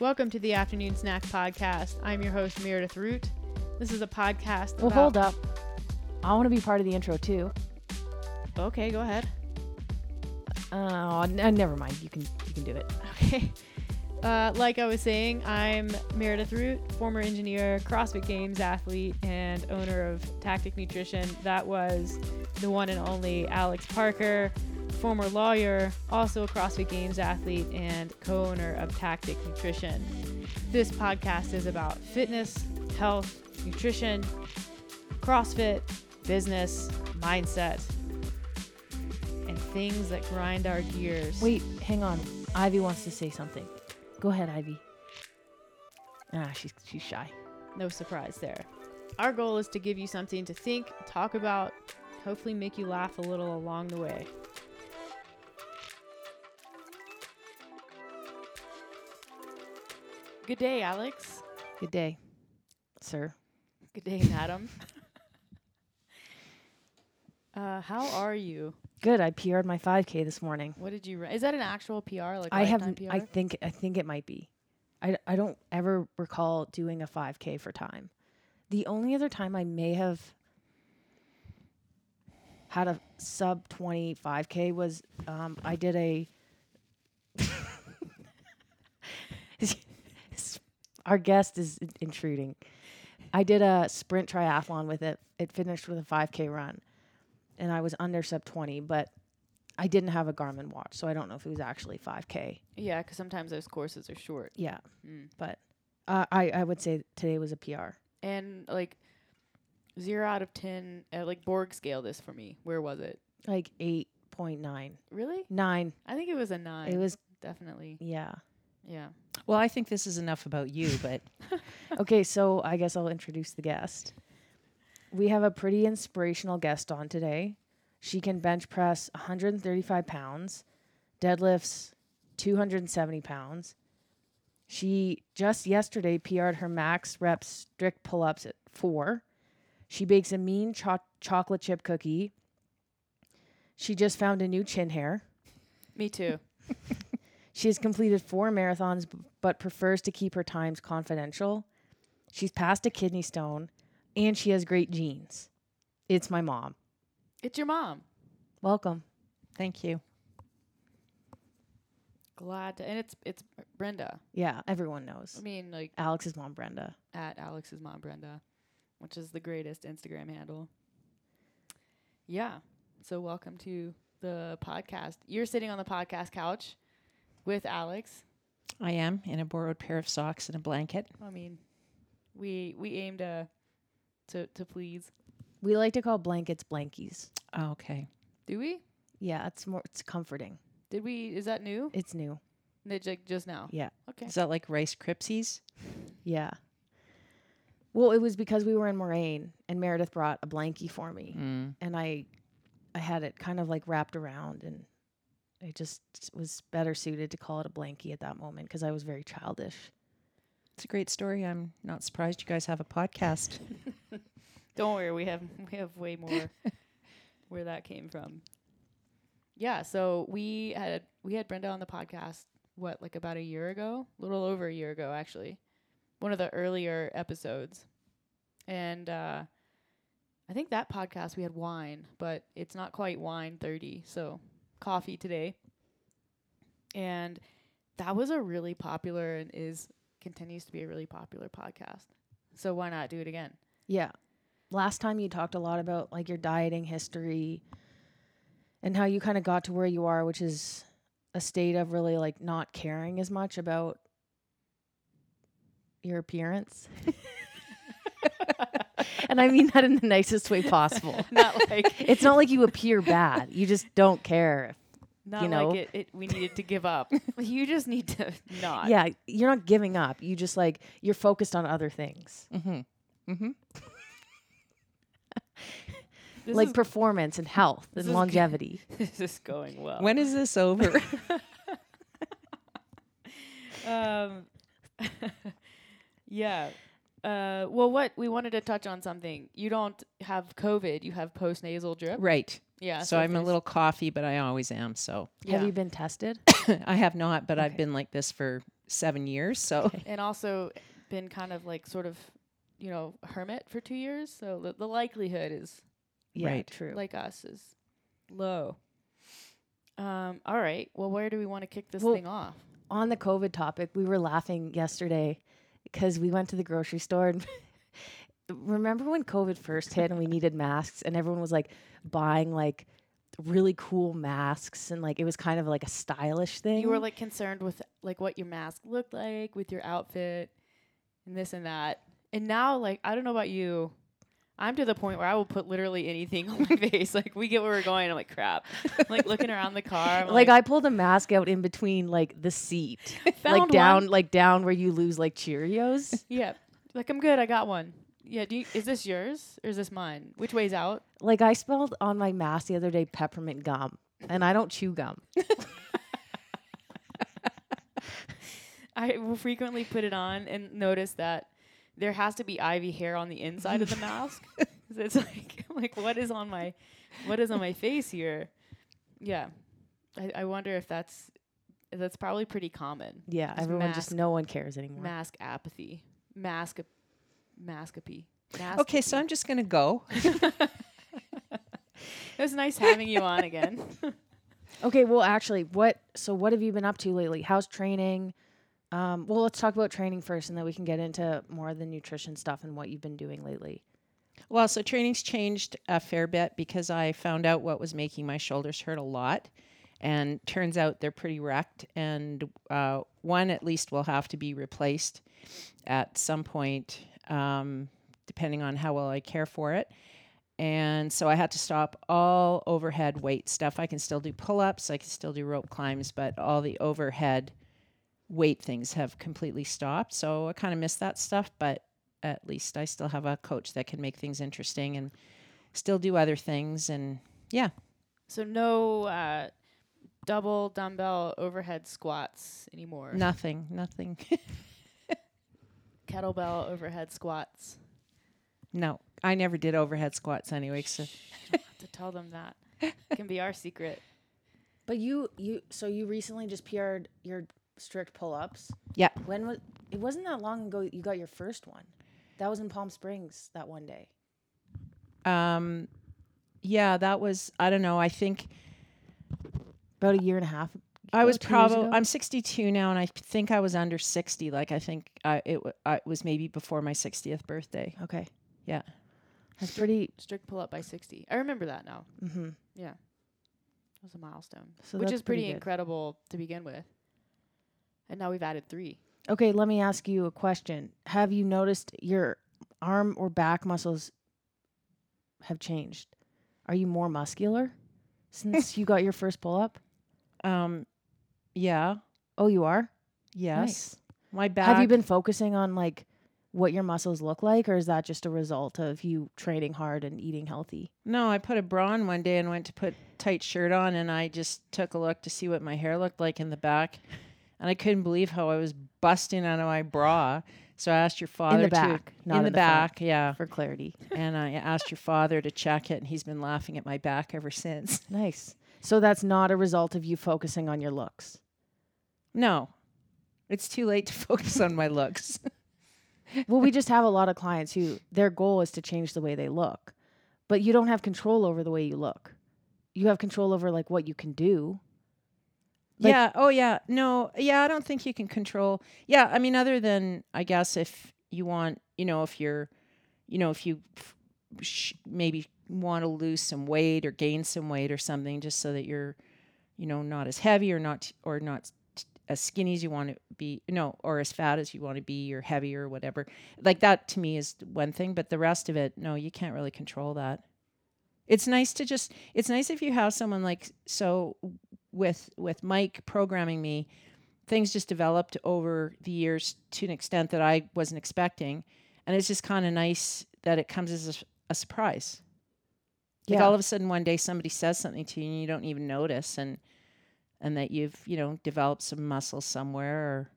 Welcome to the Afternoon Snack Podcast. I'm your host, Meredith Root. This is a podcast. Well, about- hold up. I want to be part of the intro too. Okay, go ahead. Oh, n- never mind. You can you can do it. Okay. Uh, like I was saying, I'm Meredith Root, former engineer, CrossFit Games athlete, and owner of Tactic Nutrition. That was the one and only Alex Parker, former lawyer, also a CrossFit Games athlete, and co owner of Tactic Nutrition. This podcast is about fitness, health, nutrition, CrossFit, business, mindset, and things that grind our gears. Wait, hang on. Ivy wants to say something. Go ahead, Ivy. Ah, she's she's shy. No surprise there. Our goal is to give you something to think, talk about, hopefully make you laugh a little along the way. Good day, Alex. Good day, sir. Good day, madam. uh, how are you? Good. I PR'd my 5K this morning. What did you? Ra- is that an actual PR? Like I have. PR? I think. I think it might be. I, I don't ever recall doing a 5K for time. The only other time I may have had a sub 25K was um, I did a. Our guest is intruding. I did a sprint triathlon with it. It finished with a 5K run, and I was under sub 20, but I didn't have a Garmin watch, so I don't know if it was actually 5K. yeah, because sometimes those courses are short. Yeah, Mm. but uh, I I would say today was a PR. And like zero out of ten, uh, like Borg scale this for me. Where was it? Like eight point nine Really? nine. I think it was a nine. It was definitely. yeah. Yeah. Well, I think this is enough about you, but Okay, so I guess I'll introduce the guest. We have a pretty inspirational guest on today. She can bench press 135 pounds, deadlifts 270 pounds. She just yesterday PR'd her max reps strict pull ups at four. She bakes a mean cho- chocolate chip cookie. She just found a new chin hair. Me too. She has completed four marathons b- but prefers to keep her times confidential. She's passed a kidney stone and she has great genes. It's my mom. it's your mom. Welcome. thank you. Glad to, and it's it's Brenda. Yeah, everyone knows. I mean, like Alex's mom, Brenda. at Alex's mom, Brenda, which is the greatest Instagram handle. Yeah. So welcome to the podcast. You're sitting on the podcast couch with Alex. I am in a borrowed pair of socks and a blanket. I mean, we we aim to to to please. We like to call blankets blankies. Oh, okay. Do we? Yeah, it's more it's comforting. Did we? Is that new? It's new. It's like just now. Yeah. Okay. Is that like Rice Krispies? Yeah. Well, it was because we were in Moraine and Meredith brought a blankie for me Mm. and I I had it kind of like wrapped around and it just was better suited to call it a blankie at that moment because I was very childish. It's a great story. I'm not surprised you guys have a podcast. Don't worry, we have we have way more where that came from. Yeah, so we had we had Brenda on the podcast what like about a year ago, a little over a year ago actually. One of the earlier episodes. And uh I think that podcast we had wine, but it's not quite wine 30, so coffee today. And that was a really popular and is continues to be a really popular podcast. So why not do it again? Yeah. Last time you talked a lot about like your dieting history and how you kind of got to where you are, which is a state of really like not caring as much about your appearance. and I mean that in the nicest way possible. not like It's not like you appear bad. You just don't care. not you know? like it, it we needed to give up. you just need to not. Yeah, you're not giving up. You just like you're focused on other things. mm-hmm. Mm-hmm. Like performance and health and is good. longevity. this is going well. When is this over? um yeah. Uh well what we wanted to touch on something. You don't have COVID, you have post nasal drip. right. Yeah. so I'm a little coffee, but I always am. So yeah. Have you been tested? I have not, but I've been like this for seven years. So and also been kind of like sort of, you know, hermit for two years. So the, the likelihood is Yeah, Right. true. like us is low. Um. All right. Well, where do we want to kick this Well- thing off? on the COVID topic, we were laughing yesterday because we went to the grocery store and remember when COVID first hit and we needed masks and everyone was like buying like really cool masks and like it was kind of like a stylish thing. You were like concerned with like what your mask looked like with your outfit and this and that. And now like I don't know about you. I'm to the point where I will put literally anything on my face. Like we get where we're going. I'm like crap. I'm, like looking around the car. I'm like, I pulled a mask out in between like the seat, like down, one. like down where you lose like Cheerios. Yeah. Like I'm good. I got one. Yeah. Do you, is this yours or is this mine? Which way's out? like I smelled on my mask the other day peppermint gum, and I don't chew gum. I will frequently put it on and notice that there has to be ivy hair on the inside of the mask. it's like, like what is on my, what is on my face here? Yeah, I, I wonder if that's that's probably pretty common. Yeah, Just everyone just mask- no one cares anymore. Mask apathy, mask, maskapy. okay, so I'm just gonna go. it was nice having you on again. Okay, well, actually, what? So, what have you been up to lately? How's training? Um, well, let's talk about training first, and then we can get into more of the nutrition stuff and what you've been doing lately. Well, so training's changed a fair bit because I found out what was making my shoulders hurt a lot. And turns out they're pretty wrecked. And uh, one at least will have to be replaced at some point, um, depending on how well I care for it. And so I had to stop all overhead weight stuff. I can still do pull ups, I can still do rope climbs, but all the overhead weight things have completely stopped. So I kind of miss that stuff, but at least I still have a coach that can make things interesting and still do other things. And yeah, so no uh, double dumbbell overhead squats anymore. nothing, nothing. Kettlebell overhead squats. no, I never did overhead squats anyway. So to tell them that can be our secret. But you, you, so you recently just PR'd your strict pull ups. Yeah. When was? It wasn't that long ago. You got your first one. That was in Palm Springs that one day. um, yeah, that was, I don't know, I think About a year and a half. I was probably? I'm 62 now, and I think I was under 60. Like I think I it, w- I, it was maybe before my 60th birthday. Okay. Yeah. That's pretty. Strict pull up by 60. I remember that now. Mm-hmm. Yeah. That was a milestone, So which is pretty, pretty incredible to begin with. And now we've added three. Okay, let me ask you a question. Have you noticed your arm or back muscles have changed? Are you more muscular since you got your first pull up? Um, yeah, Oh, you are? yes. My back. Have you been focusing on like what your muscles look like or is that just a result of you training hard and eating healthy? No, I put a bra on one day and went to put tight shirt on, and I just took a look to see what my hair looked like in the back, and I couldn't believe how I was busting out of my bra. So I asked your father in the to back, not in the, front, back, yeah. for clarity. and I asked your father to check it, and he's been laughing at my back ever since. Nice. So that's not a result of you focusing on your looks. No, it's too late to focus on my looks. well, we just have a lot of clients who their goal is to change the way they look, but you don't have control over the way you look. You have control over like what you can do. Like- yeah. Oh, yeah. No. Yeah. I don't think you can control. Yeah. I mean, other than I guess if you want, you know, if you're, you know, if you sh- maybe want to lose some weight or gain some weight or something, just so that you're, you know, not as heavy or not or not t- as skinny as you want to be, no, or as fat as you want to be, or heavy or whatever. Like that to me is one thing, but the rest of it, no, you can't really control that. It's nice to just. It's nice if you have someone like so with with Mike programming me, things just developed over the years to an extent that I wasn't expecting, and it's just kind of nice that it comes as a surprise. Like Yeah. all of a sudden one day somebody says something to you and you don't even notice, and and that you've you know developed some muscle somewhere or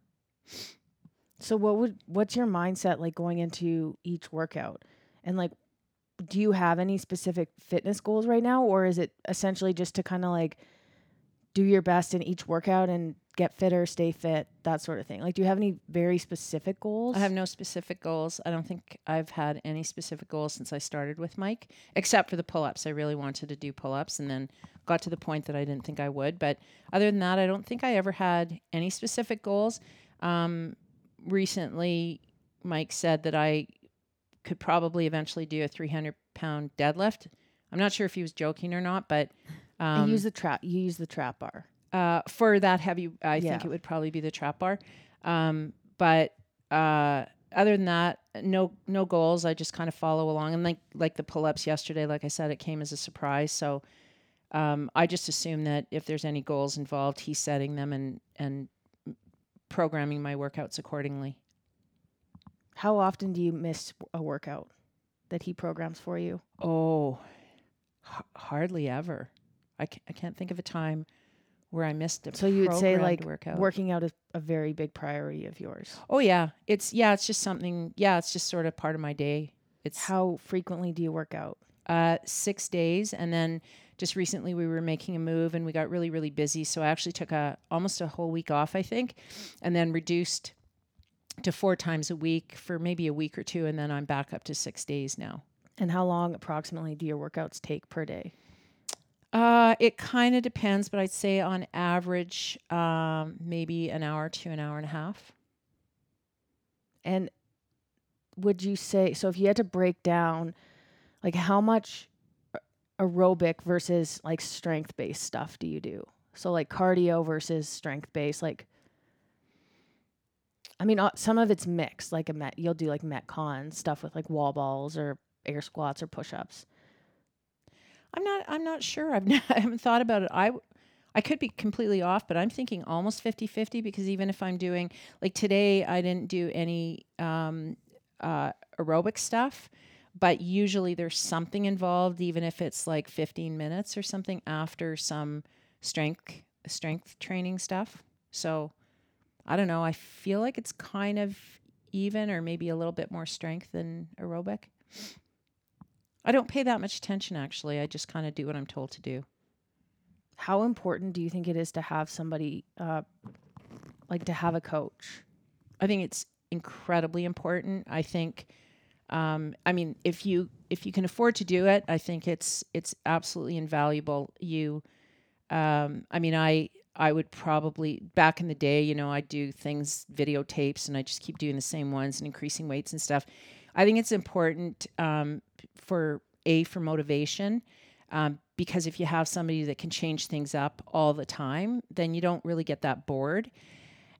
So what would what's your mindset like going into each workout? And like do you have any specific fitness goals right now or is it essentially just to kind of like do your best in each workout and get fitter, stay fit, that sort of thing? Like, do you have any very specific goals? I have no specific goals. I don't think I've had any specific goals since I started with Mike, except for the pull ups. I really wanted to do pull ups and then got to the point that I didn't think I would. But other than that, I don't think I ever had any specific goals. Um, recently, Mike said that I could probably eventually do a 300 pound deadlift. I'm not sure if he was joking or not, but um, use the trap. You use the trap bar. uh, for that heavy, I think it would probably be the trap bar. Um, but uh, other than that, no no goals. I just kind of follow along, and like like the pull ups yesterday, like I said, it came as a surprise. So um, I just assume that if there's any goals involved, he's setting them and and programming my workouts accordingly. How often do you miss a workout that he programs for you? Oh, h- hardly ever. I can't, I can't think of a time where I missed a So you would say like workout. working out is a very big priority of yours. Oh yeah, it's yeah, it's just something. Yeah, it's just sort of part of my day. It's How frequently do you work out? uh, six days, and then just recently we were making a move, and we got really really busy. So I actually took a almost a whole week off, I think, and then reduced to four times a week for maybe a week or two, and then I'm back up to six days now. And how long approximately do your workouts take per day? Uh, it kind of depends, but I'd say on average, um, maybe an hour to an hour and a half. And would you say so if you had to break down like how much aerobic versus like strength based stuff do you do? So like cardio versus strength based like I mean uh, some of it's mixed like a met you'll do like metcon stuff with like wall balls or air squats or push-ups. I'm not. I'm not sure. I've not, I haven't thought about it. I I could be completely off, but I'm thinking almost 50-50 because even if I'm doing like today, I didn't do any um, uh, aerobic stuff, but usually there's something involved, even if it's like 15 minutes or something after some strength strength training stuff. So I don't know. I feel like it's kind of even, or maybe a little bit more strength than aerobic. I don't pay that much attention actually. I just kind of do what I'm told to do. How important do you think it is to have somebody uh like to have a coach? I think it's incredibly important. I think um, I mean if you if you can afford to do it, I think it's it's absolutely invaluable. You um, I mean I I would probably back in the day, you know, I do things videotapes and I just keep doing the same ones and increasing weights and stuff. I think it's important um, for a for motivation um, because if you have somebody that can change things up all the time, then you don't really get that bored.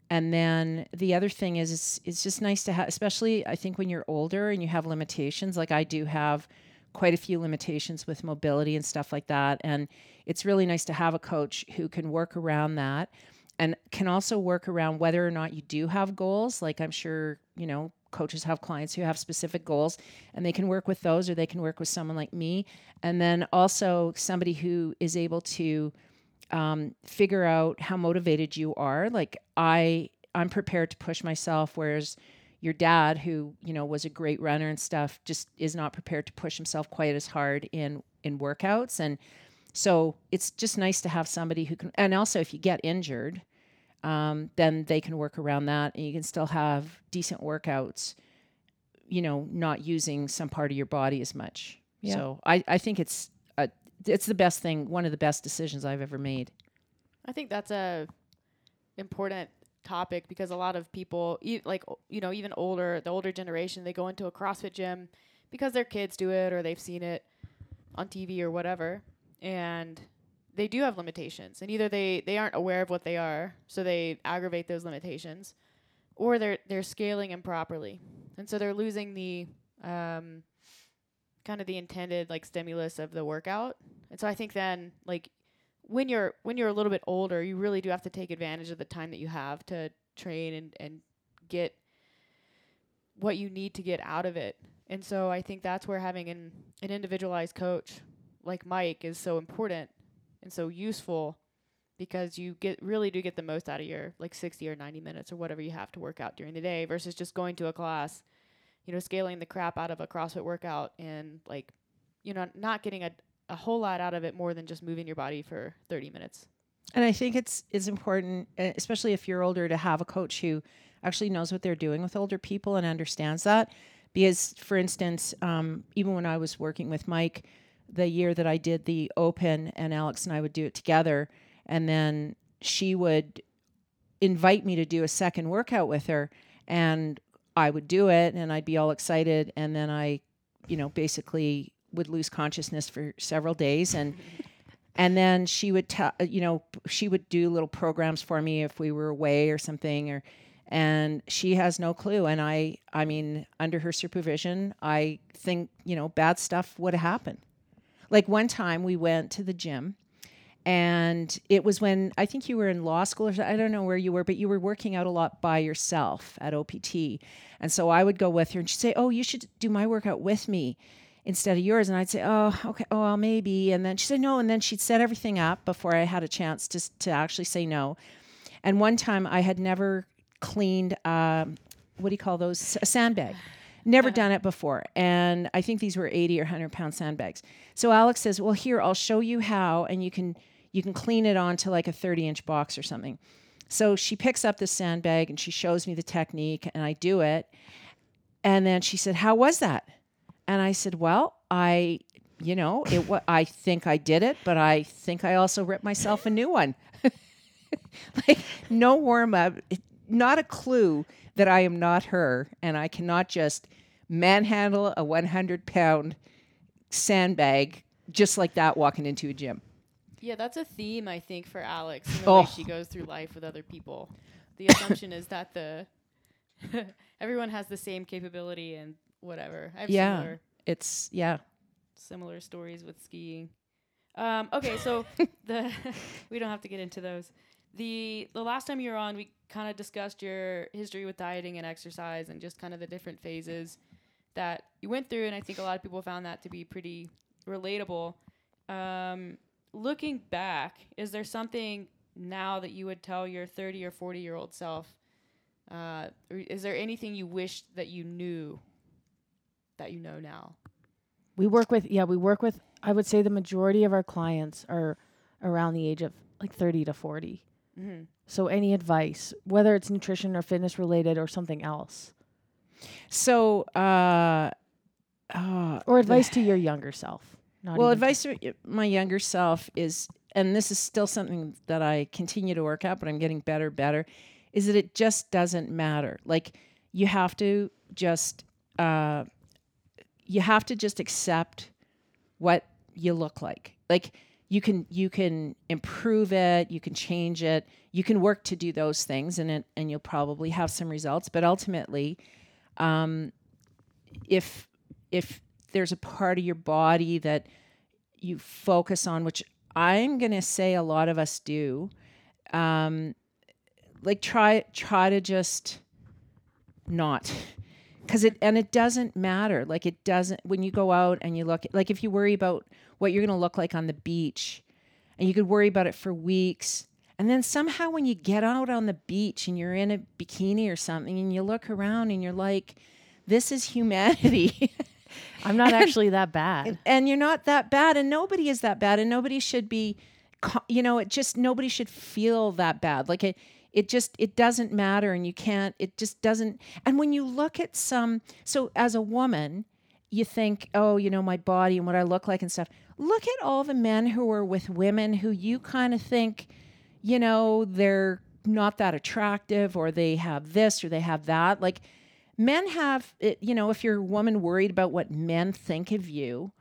And then the other thing is, it's, it's just nice to have, especially I think when you're older and you have limitations. Like I do have quite a few limitations with mobility and stuff like that. And it's really nice to have a coach who can work around that and can also work around whether or not you do have goals. Like I'm sure, you know, coaches have clients who have specific goals and they can work with those or they can work with someone like me. And then also somebody who is able to um, figure out how motivated you are. Like I, I'm prepared to push myself, whereas your dad, who you know was a great runner and stuff, just is not prepared to push himself quite as hard in in workouts. And so it's just nice to have somebody who can. And also, if you get injured, um, then they can work around that, and you can still have decent workouts. You know, not using some part of your body as much. Yeah. So I, I think it's a, it's the best thing, one of the best decisions I've ever made. I think that's a important topic because a lot of people, e- like you know, even older, the older generation, they go into a CrossFit gym because their kids do it or they've seen it on TV or whatever, and they do have limitations, and either they they aren't aware of what they are, so they aggravate those limitations, or they're they're scaling improperly, and so they're losing the um, kind of the intended like stimulus of the workout, and so I think then like when you're when you're a little bit older, you really do have to take advantage of the time that you have to train and and get what you need to get out of it. And so I think that's where having an an individualized coach like Mike is so important and so useful because you get really do get the most out of your like 60 or 90 minutes or whatever you have to work out during the day versus just going to a class, you know, scaling the crap out of a CrossFit workout and like you know not getting a a whole lot out of it more than just moving your body for 30 minutes. And I think it's it's important, uh, especially if you're older, to have a coach who actually knows what they're doing with older people and understands that. Because, for instance, um, even when I was working with Mike, the year that I did the Open, and Alex and I would do it together, and then she would invite me to do a second workout with her, and I would do it, and I'd be all excited, and then I, you know, basically would lose consciousness for several days, and and then she would tell you know she would do little programs for me if we were away or something or and she has no clue. And i i mean under her supervision i think you know bad stuff would have happened like one time we went to the gym and it was when i think you were in law school or i don't know where you were but you were working out a lot by yourself at opt and so i would go with her and she'd say oh you should do my workout with me instead of yours. And I'd say, oh, okay, oh, well, maybe. And then she said, no. And then she'd set everything up before I had a chance to, to actually say no. And one time I had never cleaned, um, what do you call those? A sandbag. Never done it before. And I think these were 80 or 100 pound sandbags. So Alex says, well, here, I'll show you how. And you can, you can clean it onto like a 30 inch box or something. So she picks up the sandbag and she shows me the technique and I do it. And then she said, how was that? And I said, "Well, I, you know, it. What I think I did it, but I think I also ripped myself a new one. like no warm up, not a clue that I am not her, and I cannot just manhandle a 100 pound sandbag just like that walking into a gym. Yeah, that's a theme I think for Alex in the Oh. way she goes through life with other people. The assumption is that the everyone has the same capability and whatever. I have Yeah. similar It's yeah. similar stories with skiing. Um, okay, so the we don't have to get into those. The the last time you were on, we kind of discussed your history with dieting and exercise and just kind of the different phases that you went through, and I think a lot of people found that to be pretty relatable. Um, looking back, is there something now that you would tell your 30 or 40 year old self? Uh, is there anything you wish that you knew that you know now? We work with yeah, we work with I would say the majority of our clients are around the age of like 30 to 40. Mm-hmm. So any advice, whether it's nutrition or fitness related or something else, So uh, uh or advice to your younger self. Not well, advice to my younger self is, and this is still something that I continue to work out, but I'm getting better, better, is that it just doesn't matter. Like you have to just, uh, you have to just accept what you look like. Like you can you can improve it, you can change it, you can work to do those things, and it and you'll probably have some results. But ultimately, um, if if there's a part of your body that you focus on, which I'm gonna say a lot of us do, um, like try try to just not because it and it doesn't matter like it doesn't when you go out and you look like if you worry about what you're going to look like on the beach and you could worry about it for weeks and then somehow when you get out on the beach and you're in a bikini or something and you look around and you're like this is humanity I'm not actually that bad. and, and you're not that bad and nobody is that bad and nobody should be you know it just nobody should feel that bad like it it just it doesn't matter and you can't it just doesn't and when you look at some so as a woman you think oh you know my body and what i look like and stuff. Look at all the men who are with women who you kind of think you know they're not that attractive or they have this or they have that. Like men have you know if you're a woman worried about what men think of you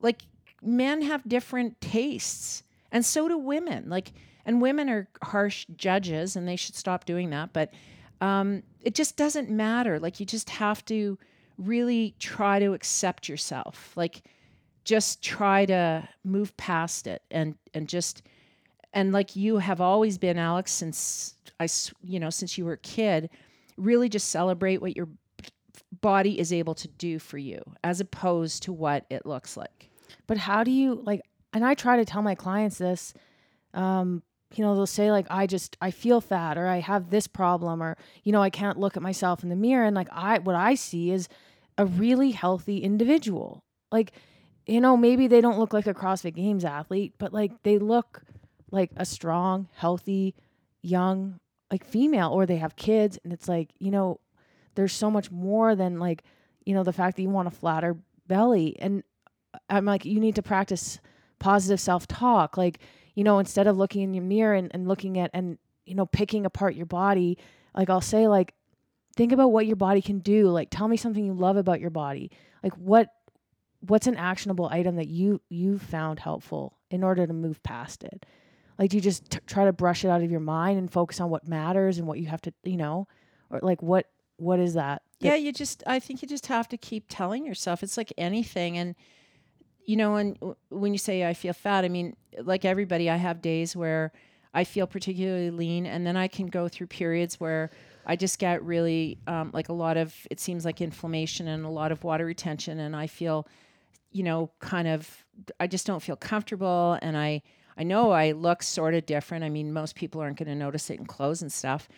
like men have different tastes and so do women. Like and women are harsh judges and they should stop doing that but um, it just doesn't matter like you just have to really try to accept yourself like just try to move past it and and just and like you have always been alex since I, you know since you were a kid really just celebrate what your body is able to do for you as opposed to what it looks like But how do you like? And I try to tell my clients this. Um, you know, they'll say like, "I just I feel fat," or "I have this problem," or you know, "I can't look at myself in the mirror." And like, I what I see is a really healthy individual. Like, you know, maybe they don't look like a CrossFit Games athlete, but like they look like a strong, healthy, young like female or they have kids and it's like, you know, there's so much more than like, you know, the fact that you want a flatter belly and uh, I'm like you need to practice positive self-talk like, you know, instead of looking in your mirror and, and looking at and you know, picking apart your body, like I'll say like think about what your body can do. Like tell me something you love about your body. Like what what's an actionable item that you you found helpful in order to move past it like do you just t- try to brush it out of your mind and focus on what matters and what you have to you know or like what what is that yeah you just i think you just have to keep telling yourself it's like anything and you know and when you say i feel fat i mean like everybody i have days where i feel particularly lean and then i can go through periods where i just get really um, like a lot of it seems like inflammation and a lot of water retention and i feel you know kind of i just don't feel comfortable and i I know I look sort of different. I mean, most people aren't going to notice it in clothes and stuff.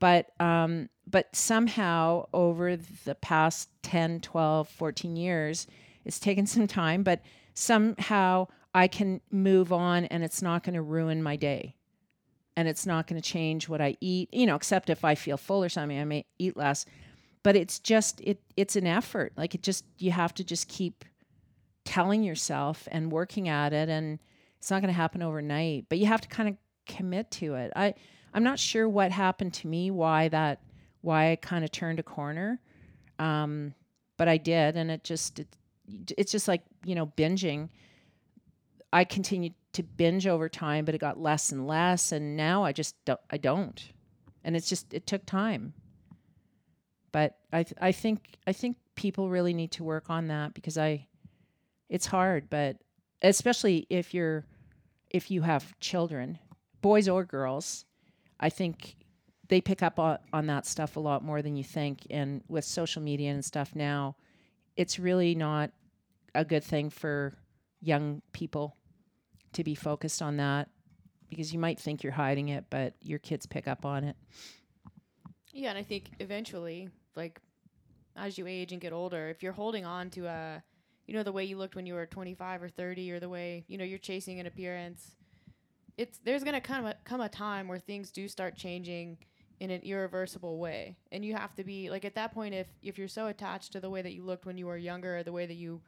But um, but somehow over the past 10, 12, 14 years, it's taken some time, but somehow I can move on and it's not going to ruin my day. And it's not going to change what I eat, you know, except if I feel full or something, I may eat less. But it's just it it's an effort. Like it just you have to just keep telling yourself and working at it and it's not going to happen overnight, but you have to kind of commit to it. I I'm not sure what happened to me, why that why I kind of turned a corner. Um, but I did and it just it, it's just like, you know, binging. I continued to binge over time, but it got less and less and now I just don't I don't. And it's just it took time. But I th- I think I think people really need to work on that because I it's hard, but especially if you're if you have children, boys or girls, I think they pick up on, on that stuff a lot more than you think. And with social media and stuff now, it's really not a good thing for young people to be focused on that because you might think you're hiding it, but your kids pick up on it. Yeah, and I think eventually, like as you age and get older, if you're holding on to a you know the way you looked when you were 25 or 30 or the way you know you're chasing an appearance it's there's to come a, come a time where things do start changing in an irreversible way and you have to be like at that point if if you're so attached to the way that you looked when you were younger or the way that you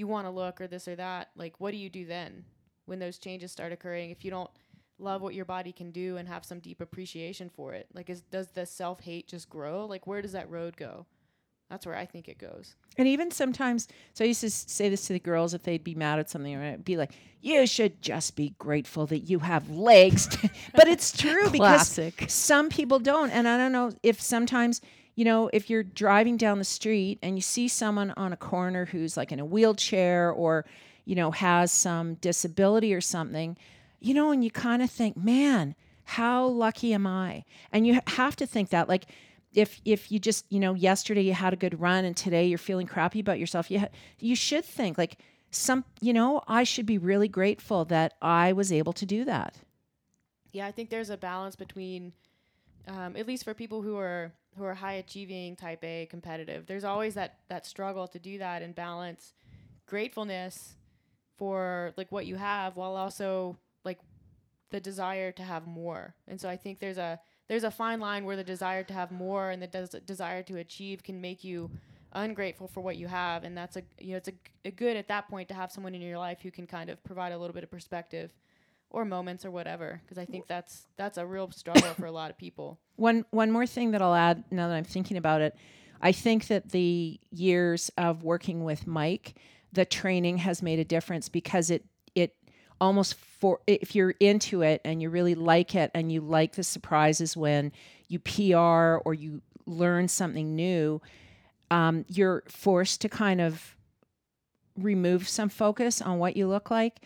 you want to look or this or that like what do you do then when those changes start occurring? If you don't love what your body can do and have some deep appreciation for it like is does the self-hate just grow? Like where does that road go? That's where I think it goes. And even sometimes, so I used to say this to the girls if they'd be mad at something, I'd be like, "You should just be grateful that you have legs." but it's true because some people don't, and I don't know if sometimes you know if you're driving down the street and you see someone on a corner who's like in a wheelchair or you know has some disability or something, you know, and you kind of think, "Man, how lucky am I?" And you have to think that, like if if you just you know yesterday you had a good run and today you're feeling crappy about yourself you ha- you should think like some you know I should be really grateful that I was able to do that. Yeah, I think there's a balance between um, at least for people who are who are high achieving type A competitive. There's always that that struggle to do that and balance gratefulness for like what you have while also like the desire to have more. And so I think there's a there's a fine line where the desire to have more and the des- desire to achieve can make you ungrateful for what you have and that's a you know it's a, a good at that point to have someone in your life who can kind of provide a little bit of perspective or moments or whatever because I think that's that's a real struggle for a lot of people. One one more thing that I'll add now that I'm thinking about it, I think that the years of working with Mike, the training has made a difference because it it almost for if you're into it and you really like it and you like the surprises when you PR or you learn something new, um, you're forced to kind of remove some focus on what you look like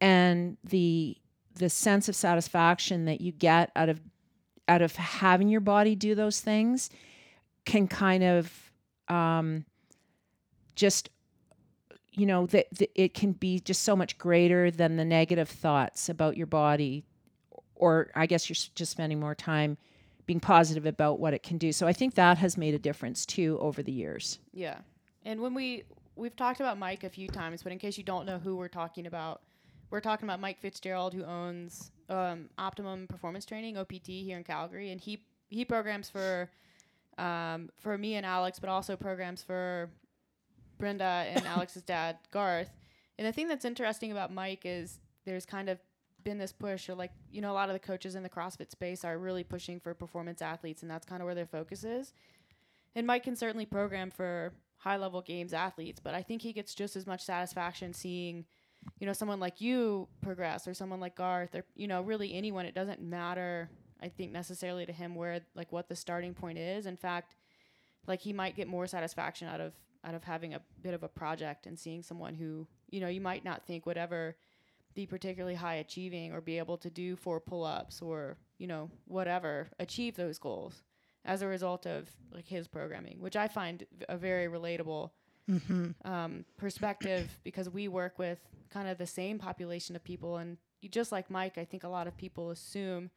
and the the sense of satisfaction that you get out of out of having your body do those things can kind of um, just you know that, it can be just so much greater than the negative thoughts about your body or i guess you're just spending more time being positive about what it can do. So i think that has made a difference too over the years. Yeah. And when we we've talked about mike a few times but in case you don't know who we're talking about we're talking about Mike Fitzgerald, who owns um, Optimum Performance Training (OPT) here in Calgary, and he he programs for um, for me and Alex, but also programs for Brenda and Alex's dad, Garth. And the thing that's interesting about Mike is there's kind of been this push, or like you know, a lot of the coaches in the CrossFit space are really pushing for performance athletes, and that's kind of where their focus is. And Mike can certainly program for high level games athletes, but I think he gets just as much satisfaction seeing, you know, someone like you progress or someone like Garth or, you know, really anyone. It doesn't matter, I think, necessarily to him where like what the starting point is. In fact, like he might get more satisfaction out of out of having a bit of a project and seeing someone who, you know, you might not think would ever be particularly high achieving or be able to do four pull ups or, you know, whatever, achieve those goals as a result of like his programming, which I find a very relatable um, perspective because we work with kind of the same population of people, and just like Mike, I think a lot of people assume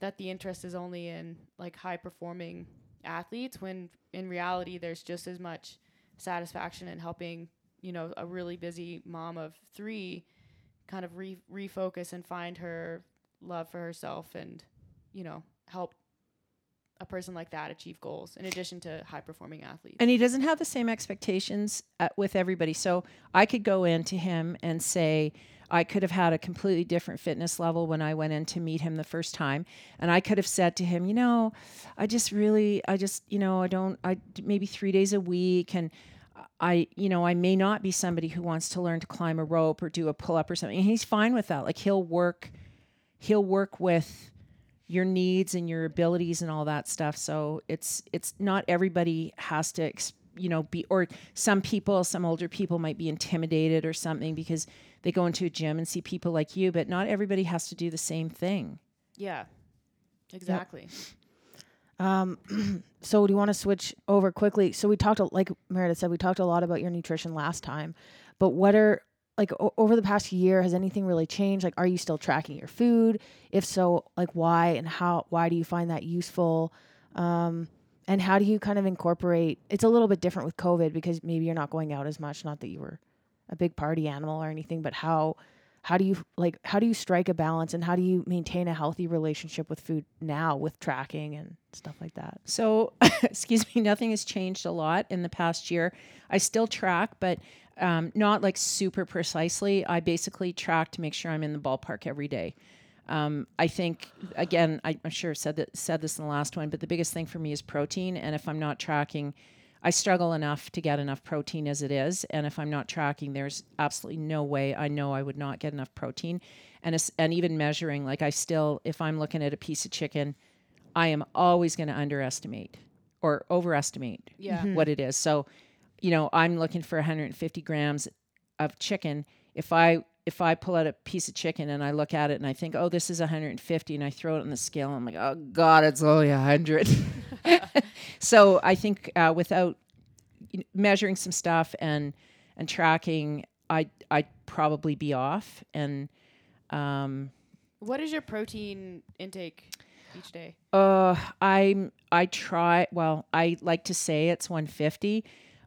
that the interest is only in like high performing athletes when in reality there's just as much satisfaction in helping you know a really busy mom of three kind of re- refocus and find her love for herself and you know help a person like that achieve goals in addition to high performing athletes. and he doesn't have the same expectations uh, with everybody. So I could go into him and say, I could have had a completely different fitness level when I went in to meet him the first time. And I could have said to him, you know, I just really, I just, you know, I don't, I maybe three days a week. And I, you know, I may not be somebody who wants to learn to climb a rope or do a pull up or something. And he's fine with that. Like he'll work, he'll work with your needs and your abilities and all that stuff. So it's it's not everybody has to ex- you know be or some people some older people might be intimidated or something because they go into a gym and see people like you, but not everybody has to do the same thing. yeah, exactly. Um, so do you want to switch over quickly? So we talked, like Meredith said, we talked a lot about your nutrition last time, but what are like o- over the past year has anything really changed? Like, are you still tracking your food? If so, like why and how? Why do you find that useful? Um, and how do you kind of incorporate? It's a little bit different with COVID because maybe you're not going out as much. Not that you were a big party animal or anything, but how how do you like how do you strike a balance and how do you maintain a healthy relationship with food now with tracking and stuff like that? So, excuse me, nothing has changed a lot in the past year. I still track, but um, not like super precisely. I basically track to make sure I'm in the ballpark every day. Um, I think again, I, I'm sure said that said this in the last one, but the biggest thing for me is protein. And if I'm not tracking, I struggle enough to get enough protein as it is. And if I'm not tracking, there's absolutely no way I know I would not get enough protein. And it's, and even measuring, like I still, if I'm looking at a piece of chicken, I am always going to underestimate or overestimate Yeah. what it is. So, you know, I'm looking for 150 grams of chicken. If I if I pull out a piece of chicken and I look at it and I think, oh, this is 150, and I throw it on the scale, I'm like, oh God, it's only 100. so I think uh, without measuring some stuff and and tracking, I I'd probably be off. And um, What is your protein intake each day? Uh, I'm I try. Well, I like to say it's 150,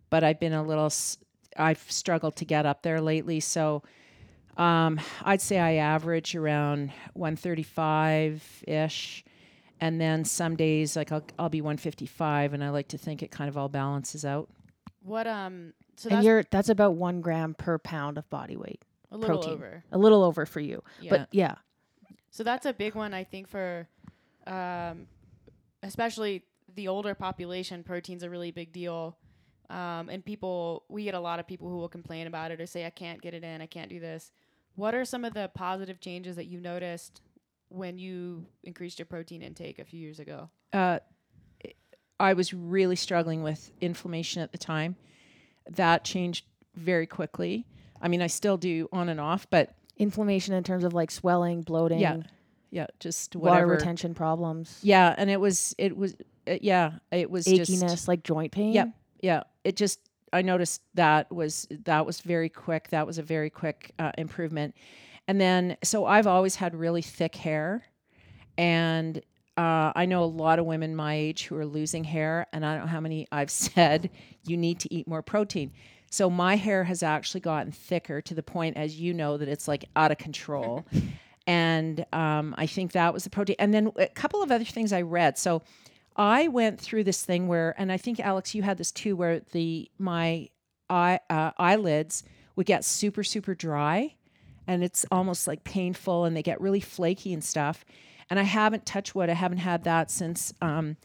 but I've been a little, I've struggled to get up there lately, so um, I'd say I average around 135 ish, and then some days like I'll I'll be 155, and I like to think it kind of all balances out. What um so and that's you're that's about one gram per pound of body weight, a little protein. over. a little over for you. Yeah. But yeah, So that's a big one I think for um especially the older population, protein's a really big deal. Um, and people we get a lot of people who will complain about it or say I can't get it in, I can't do this. What are some of the positive changes that you noticed when you increased your protein intake a few years ago? uh, I was really struggling with inflammation at the time. That changed very quickly. I mean, I still do on and off, but inflammation in terms of like swelling, bloating, Yeah, yeah, just water retention problems, Yeah, and it was it was uh, yeah, it was achiness, just like joint pain. Yep. Yeah. It just I noticed that was that was very quick. That was a very quick uh, improvement. And then so I've always had really thick hair, and uh, I know a lot of women my age who are losing hair, and I don't know how many I've said you need to eat more protein. So my hair has actually gotten thicker to the point, as you know, that it's like out of control. and um, I think that was the protein. And then a couple of other things I read. So I went through this thing where, and I think Alex, you had this too, where the my eye uh, eyelids would get super super dry, and it's almost like painful, and they get really flaky and stuff. And I haven't touched wood. I haven't had that since um,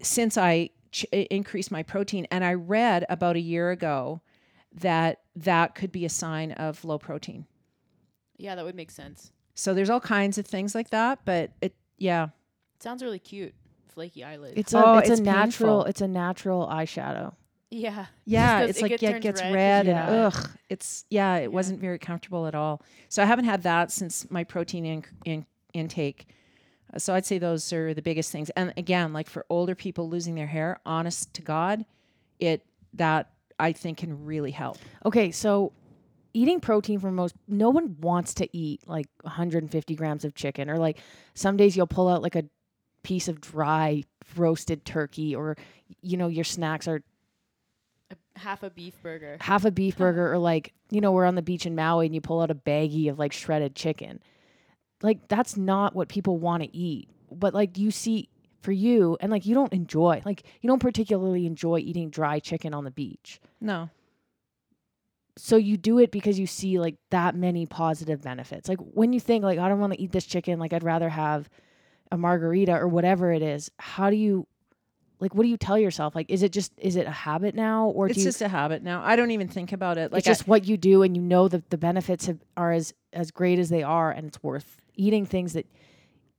since I ch- increased my protein. And I read about a year ago that that could be a sign of low protein. Yeah, that would make sense. So there's all kinds of things like that, but it yeah. It sounds really cute. Flaky eyelids. It's a Oh, it's, it's a natural it's a natural eyeshadow. yeah. Yeah, it's it like get- yeah, it gets red 'cause red, you and ugh, it's yeah, it wasn't very comfortable at all. So I haven't had that since my protein in, in, intake. Uh, So I'd say those are the biggest things. And again, like for older people losing their hair, honest to God, it that I think can really help. Okay, so eating protein for most no one wants to eat like 150 grams of chicken or like some days you'll pull out like a piece of dry roasted turkey or you know your snacks are A, half a beef burger. half a beef burger or like you know we're on the beach in Maui and you pull out a baggie of like shredded chicken. Like that's not what people want to eat. But like you see for you and like you don't enjoy like you don't particularly enjoy eating dry chicken on the beach. No. so you do it because you see like that many positive benefits. Like when you think like I don't want to eat this chicken, like I'd rather have a margarita or whatever it is. How do you like what do you tell yourself? Like is it just is it a habit now or It's do you, just a habit now. I don't even think about it. Like it's just what you do and you know that the benefits have, are as as great as they are and it's worth eating things that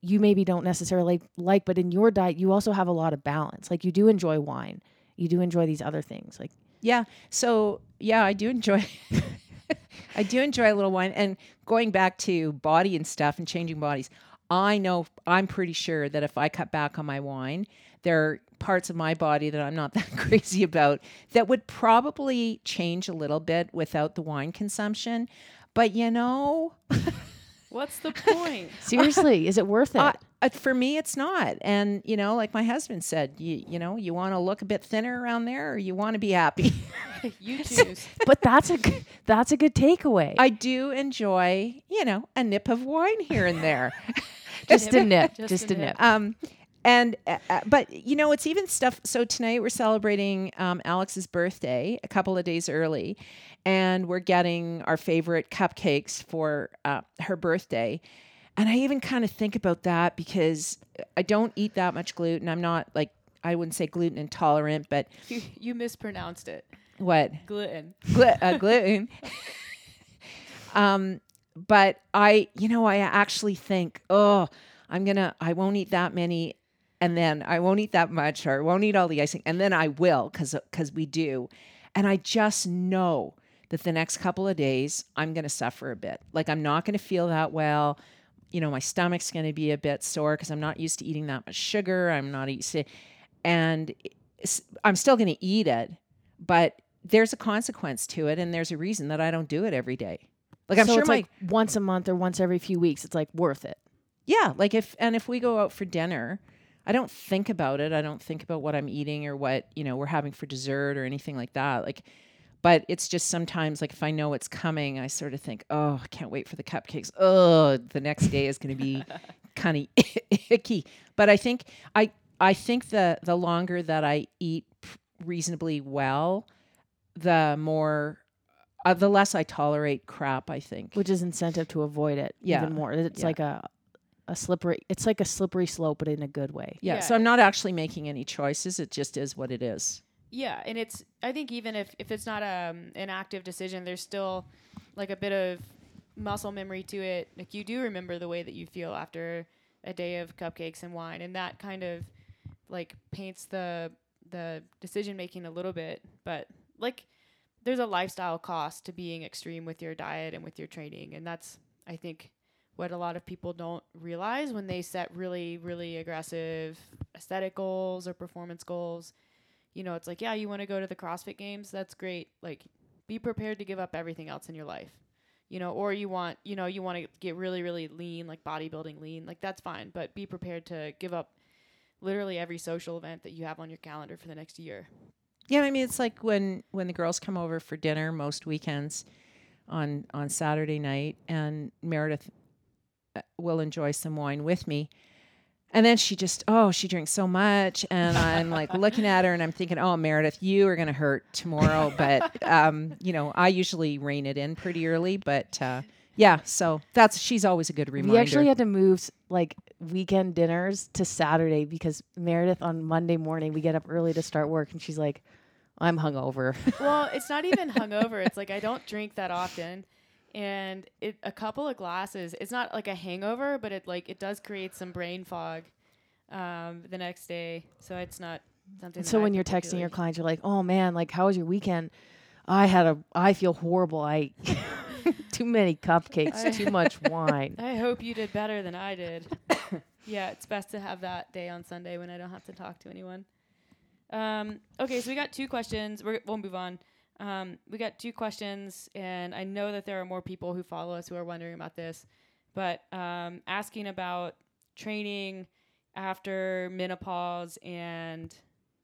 you maybe don't necessarily like but in your diet you also have a lot of balance. Like you do enjoy wine. You do enjoy these other things. Like Yeah. So yeah, I do enjoy I do enjoy a little wine. And going back to body and stuff and changing bodies, I know I'm pretty sure that if I cut back on my wine, there are parts of my body that I'm not that crazy about that would probably change a little bit without the wine consumption. But you know, What's the point? seriously, is it worth it? uh, uh, for me, it's not. And you know, like my husband said, you you know, you want to look a bit thinner around there, or you want to be happy. you choose. but that's a g- that's a good takeaway. I do enjoy, you know, a nip of wine here and there. Just a nip, Just just, a nip. nip. um, and uh, uh, but you know, it's even stuff. So tonight we're celebrating um, Alex's birthday a couple of days early, and we're getting our favorite cupcakes for uh, her birthday. And I even kind of think about that because I don't eat that much gluten. I'm not like I wouldn't say gluten intolerant, but You, you mispronounced it. what Gluten. Glu- uh, gluten. um, but I, you know, I actually think, oh, I'm gonna, I won't eat that many, and then I won't eat that much, or I won't eat all the icing, and then I will, cause, cause we do, and I just know that the next couple of days I'm gonna suffer a bit. Like I'm not gonna feel that well. You know, my stomach's gonna be a bit sore because I'm not used to eating that much sugar. I'm not used to, and I'm still gonna eat it, but there's a consequence to it and there's a reason that I don't do it every day. Like I'm so sure it's my like once a month or once every few weeks. It's like worth it. yeah, like if and if we go out for dinner, I don't think about it. I don't think about what I'm eating or what, you know, we're having for dessert or anything like that. Like but it's just sometimes like if I know it's coming, I sort of think, "Oh, I can't wait for the cupcakes. Oh, the next day is going to be kind of icky." But I think I I think the the longer that I eat reasonably well, the more uh, the less I tolerate crap, I think. which is incentive to avoid it Yeah. even more. It's Yeah. like a a slippery. It's like a slippery slope, but in a good way. Yeah, Yeah. so I'm not actually making any choices. It just is what it is. Yeah, and it's I think even if if it's not um, an active decision, there's still like a bit of muscle memory to it. Like you do remember the way that you feel after a day of cupcakes and wine, and that kind of like paints the the decision making a little bit. But like there's a lifestyle cost to being extreme with your diet and with your training, and that's I think what a lot of people don't realize when they set really really aggressive aesthetic goals or performance goals you know, it's like, yeah, you want to go to the CrossFit games, that's great. Like, be prepared to give up everything else in your life. You know, or you want, you know, you want to get really, really lean, like bodybuilding lean, like that's fine. But be prepared to give up literally every social event that you have on your calendar for the next year. Yeah, I mean it's like when when the girls come over for dinner most weekends on on Saturday night and Meredith uh, will enjoy some wine with me. And then she just oh, she drinks so much and I'm like looking at her and I'm thinking, "Oh, Meredith, you are going to hurt tomorrow." But um, you know, I usually rein it in pretty early, but uh yeah, so that's she's always a good reminder. We actually had to move like weekend dinners to Saturday because Meredith on Monday morning we get up early to start work and she's like, I'm hungover. well, it's not even hungover. It's like I don't drink that often, and it a couple of glasses. It's not like a hangover, but it like it does create some brain fog um, the next day. So it's not something. so when you're texting your clients, you're like, "Oh man, like how was your weekend?" I had a. I feel horrible. I too many cupcakes, too much wine. I hope you did better than I did. yeah, it's best to have that day on Sunday when I don't have to talk to anyone. Um, okay, so we got two questions. We're, we'll move on. Um, we got two questions, and I know that there are more people who follow us who are wondering about this, but um, asking about training after menopause and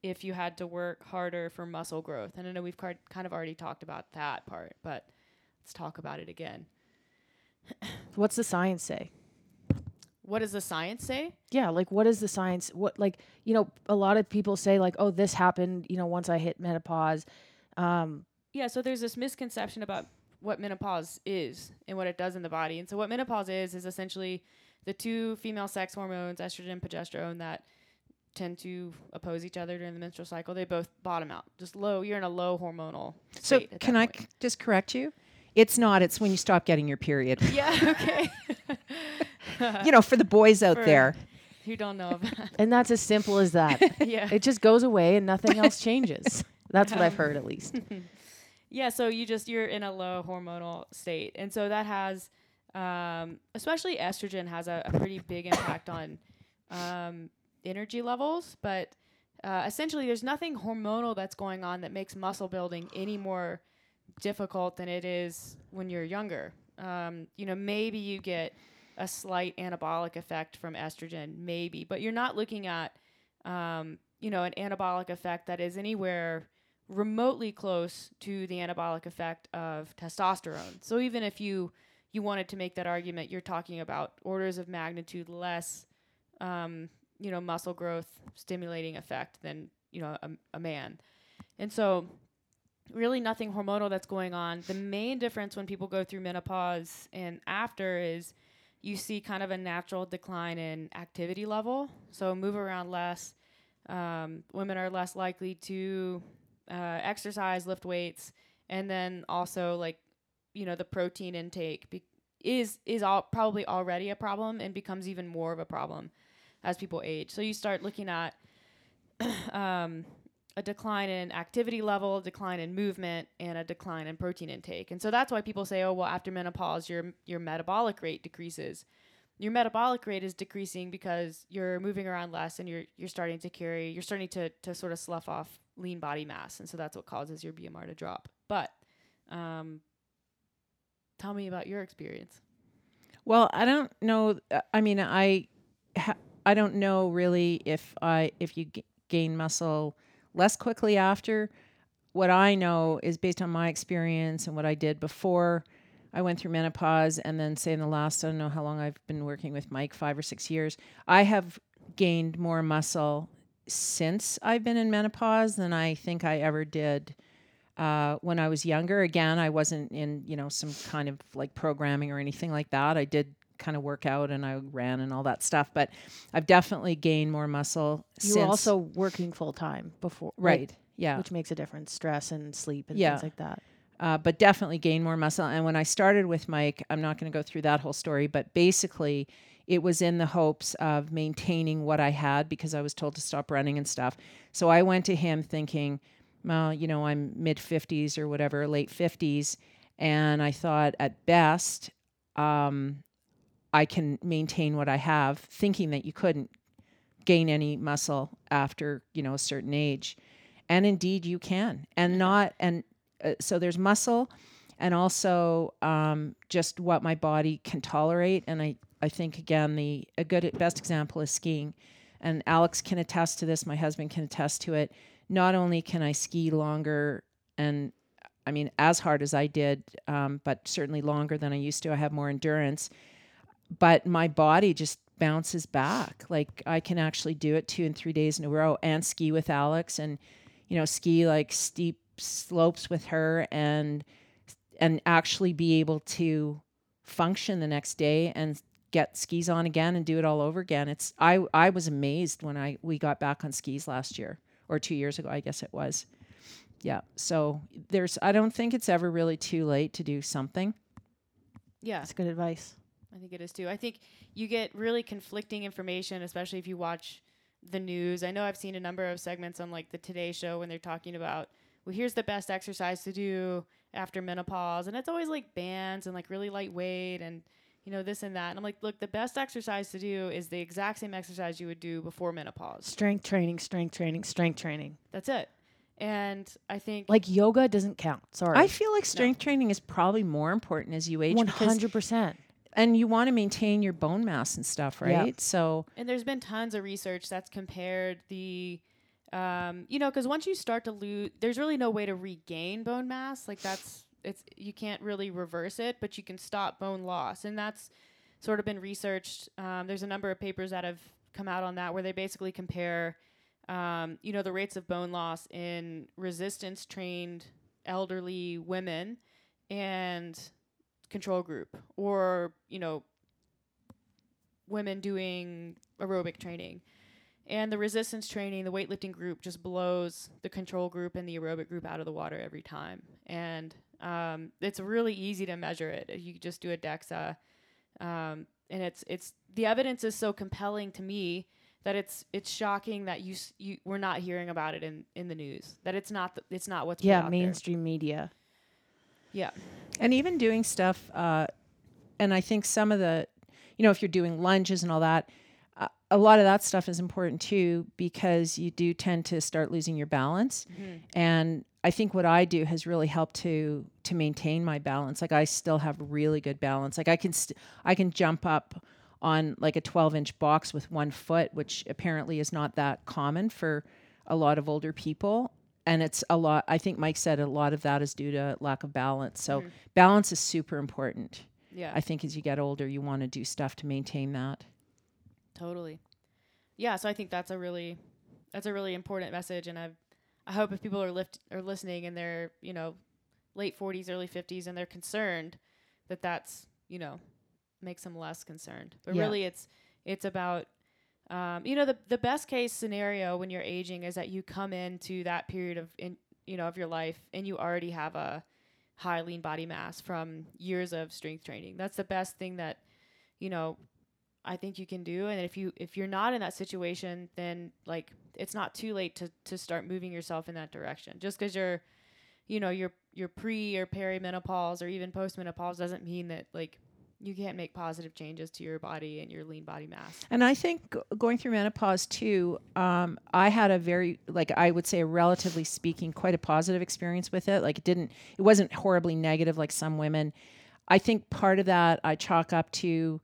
if you had to work harder for muscle growth. And I know we've kind of already talked about that part, but let's talk about it again. What's the science say? What does the science say? Yeah, like what is the science? What like you know, a lot of people say like, "Oh, this happened," you know, once I hit menopause. Um, Yeah, so there's this misconception about what menopause is and what it does in the body. And so what menopause is is essentially the two female sex hormones, estrogen and progesterone, that tend to oppose each other during the menstrual cycle. They both bottom out. Just low. You're in a low hormonal. So state at can that I just correct you? It's not. It's when you stop getting your period. Yeah. Okay. you know, for the boys out For- there. Who don't know about? and that's as simple as that. yeah. it just goes away and nothing else changes. That's what I've heard at least. Yeah, so you just you're in a low hormonal state, and so that has, um, especially estrogen, has a, a pretty big impact on um, energy levels. But uh, essentially, there's nothing hormonal that's going on that makes muscle building any more difficult than it is when you're younger. Um, you know, maybe you get a slight anabolic effect from estrogen, maybe, but you're not looking at, um, you know, an anabolic effect that is anywhere remotely close to the anabolic effect of testosterone. So even if you you wanted to make that argument, you're talking about orders of magnitude less, um, you know, muscle growth stimulating effect than you know a, a man. And so, really, nothing hormonal that's going on. The main difference when people go through menopause and after is you see kind of a natural decline in activity level. So move around less. Um, women are less likely to uh, exercise, lift weights, and then also like you know the protein intake be- is is all probably already a problem and becomes even more of a problem as people age. So you start looking at um, a decline in activity level, a decline in movement, and a decline in protein intake. And so that's why people say, "Oh, well, after menopause, your your metabolic rate decreases." Your metabolic rate is decreasing because you're moving around less and you're you're starting to carry, you're starting to to sort of slough off lean body mass, and so that's what causes your BMR to drop. But um, tell me about your experience. Well, I don't know. uh, I mean, I ha- I don't know really if I if you g- gain muscle less quickly after. What I know is based on my experience and what I did before I went through menopause, and then say in the last I don't know how long I've been working with Mike, five or six years. I have gained more muscle since I've been in menopause than I think I ever did uh, when I was younger. Again, I wasn't in you know some kind of like programming or anything like that. I did kind of work out and I ran and all that stuff, but I've definitely gained more muscle. You were also working full time before, like, right, yeah, which makes a difference. Stress and sleep and Yeah. things like that. uh, but definitely gained more muscle. And when I started with Mike, I'm not going to go through that whole story, but basically, it was in the hopes of maintaining what I had because I was told to stop running and stuff. So I went to him thinking, well, you know, I'm mid 50s or whatever, late 50s. And I thought at best, um, I can maintain what I have, thinking that you couldn't gain any muscle after, you know, a certain age. And indeed, you can. And not, and uh, so there's muscle and also um, just what my body can tolerate. And I, I think again, the a good best example is skiing. And Alex can attest to this. My husband can attest to it. not only can I ski longer and I mean as hard as I did, um, but certainly longer than I used to. I have more endurance, but my body just bounces back. Like I can actually do it two and three days in a row and ski with Alex and you know ski like steep slopes with her and and actually be able to function the next day and get skis on again and do it all over again. It's I I was amazed when I we got back on skis last year or 2 years ago I guess it was. Yeah. So there's I don't think it's ever really too late to do something. Yeah, That's good advice. I think it is too. I think you get really conflicting information, especially if you watch the news. I know I've seen a number of segments on like the Today Show when they're talking about, well, here's the best exercise to do after menopause, and it's always like bands and like really lightweight and you know this and that. And I'm like, look, the best exercise to do is the exact same exercise you would do before menopause. Strength training, strength training, strength training. That's it. And I think Like yoga doesn't count. Sorry. I feel like strength training is probably more important as you age hundred percent. And you want to maintain your bone mass and stuff, right? Yeah. right? So And there's been tons of research that's compared the, um, you know, because once you start to lose, there's really no way to regain bone mass. Like that's it's you can't really reverse it, but you can stop bone loss, and that's sort of been researched. Um, there's a number of papers that have come out on that where they basically compare, um, you know, the rates of bone loss in resistance trained elderly women and control group, or you know, women doing aerobic training. And the resistance training, the weightlifting group just blows the control group and the aerobic group out of the water every time. And um, it's really easy to measure it. You just do a DEXA. Um, and it's it's the evidence is so compelling to me that it's it's shocking that you s- you we're not hearing about it in, in the news. That it's not the, it's not what's Yeah, out there. mainstream media. Yeah. and even doing stuff uh, and i think some of the you know if you're doing lunges and all that uh, a lot of that stuff is important too because you do tend to start losing your balance. And i think what i do has really helped to to maintain my balance. Like i still have really good balance. Like i can st- i can jump up on like a 12 inch box with one foot which apparently is not that common for a lot of older people and it's a lot i think mike said a lot of that is due to lack of balance so mm-hmm. balance is super important Yeah. i think as you get older you want to do stuff to maintain that Totally. Yeah, so I think that's a really that's a really important message and I I hope if people are lift are listening and they're, you know, late 40s, early 50s and they're concerned that that's, you know, makes them less concerned. But Yeah. really it's it's about um, you know the the best case scenario when you're aging is that you come into that period of in you know of your life and you already have a high lean body mass from years of strength training. That's the best thing that you know I think you can do. And if you if you're not in that situation, then like it's not too late to to start moving yourself in that direction. Just because you're, you know, you're you're pre or perimenopause or even postmenopause doesn't mean that like you can't make positive changes to your body and your lean body mass. And I think going through menopause too, um, I had a very, like I would say, relatively speaking, quite a positive experience with it. Like it didn't, it wasn't horribly negative like some women. I think part of that I chalk up to,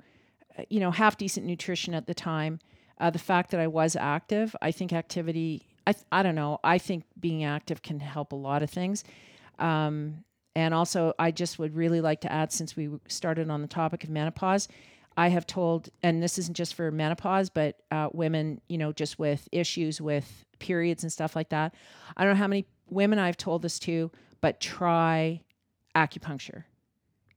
uh, you know, half decent nutrition at the time, uh, the fact that I was active. I think activity. I th- I don't know. I think being active can help a lot of things. Um, and also, I just would really like to add, since we started on the topic of menopause, I have told, and this isn't just for menopause, but uh, women, you know, just with issues with periods and stuff like that. I don't know how many women I've told this to, but try acupuncture.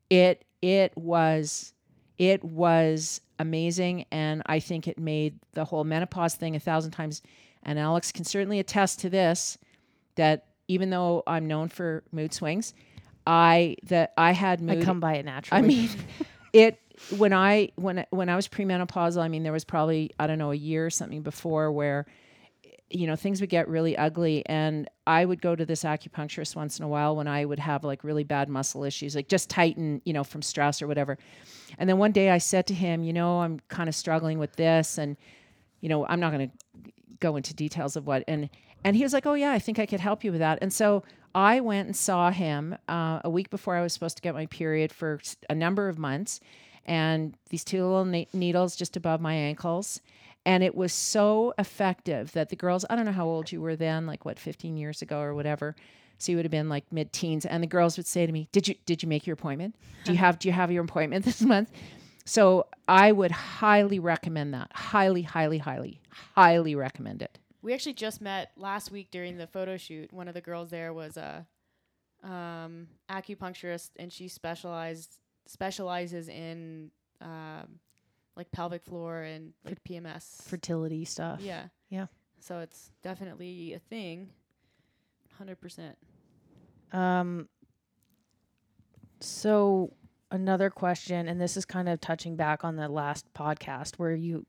It it was it was amazing, and I think it made the whole menopause thing a thousand times. And Alex can certainly attest to this that even though I'm known for mood swings, I that I had mood I come by it naturally. I mean, it when I when when I was premenopausal, I mean there was probably I don't know a year or something before where you know things would get really ugly and I would go to this acupuncturist once in a while when I would have like really bad muscle issues like just tighten you know from stress or whatever. And then one day I said to him, you know, I'm kind of struggling with this and you know, I'm not going to go into details of what and and he was like, "Oh yeah, I think I could help you with that." And so I went and saw him uh, a week before I was supposed to get my period for a number of months, and these two little ne- needles just above my ankles, And it was so effective that the girls, I don't know how old you were then, like what, 15 years ago or whatever. So you would have been like mid teens. And the girls would say to me, Did you did you make your appointment? Do you have do you have your appointment this month? So I would highly recommend that. Highly, highly, highly, highly recommend it. We actually just met last week during the photo shoot. One of the girls there was a um, acupuncturist, and she specialized specializes in um, like pelvic floor and like PMS. Fertility stuff. yeah, Yeah. So it's definitely a thing. Hundred percent. Um. So another question, and this is kind of touching back on the last podcast where you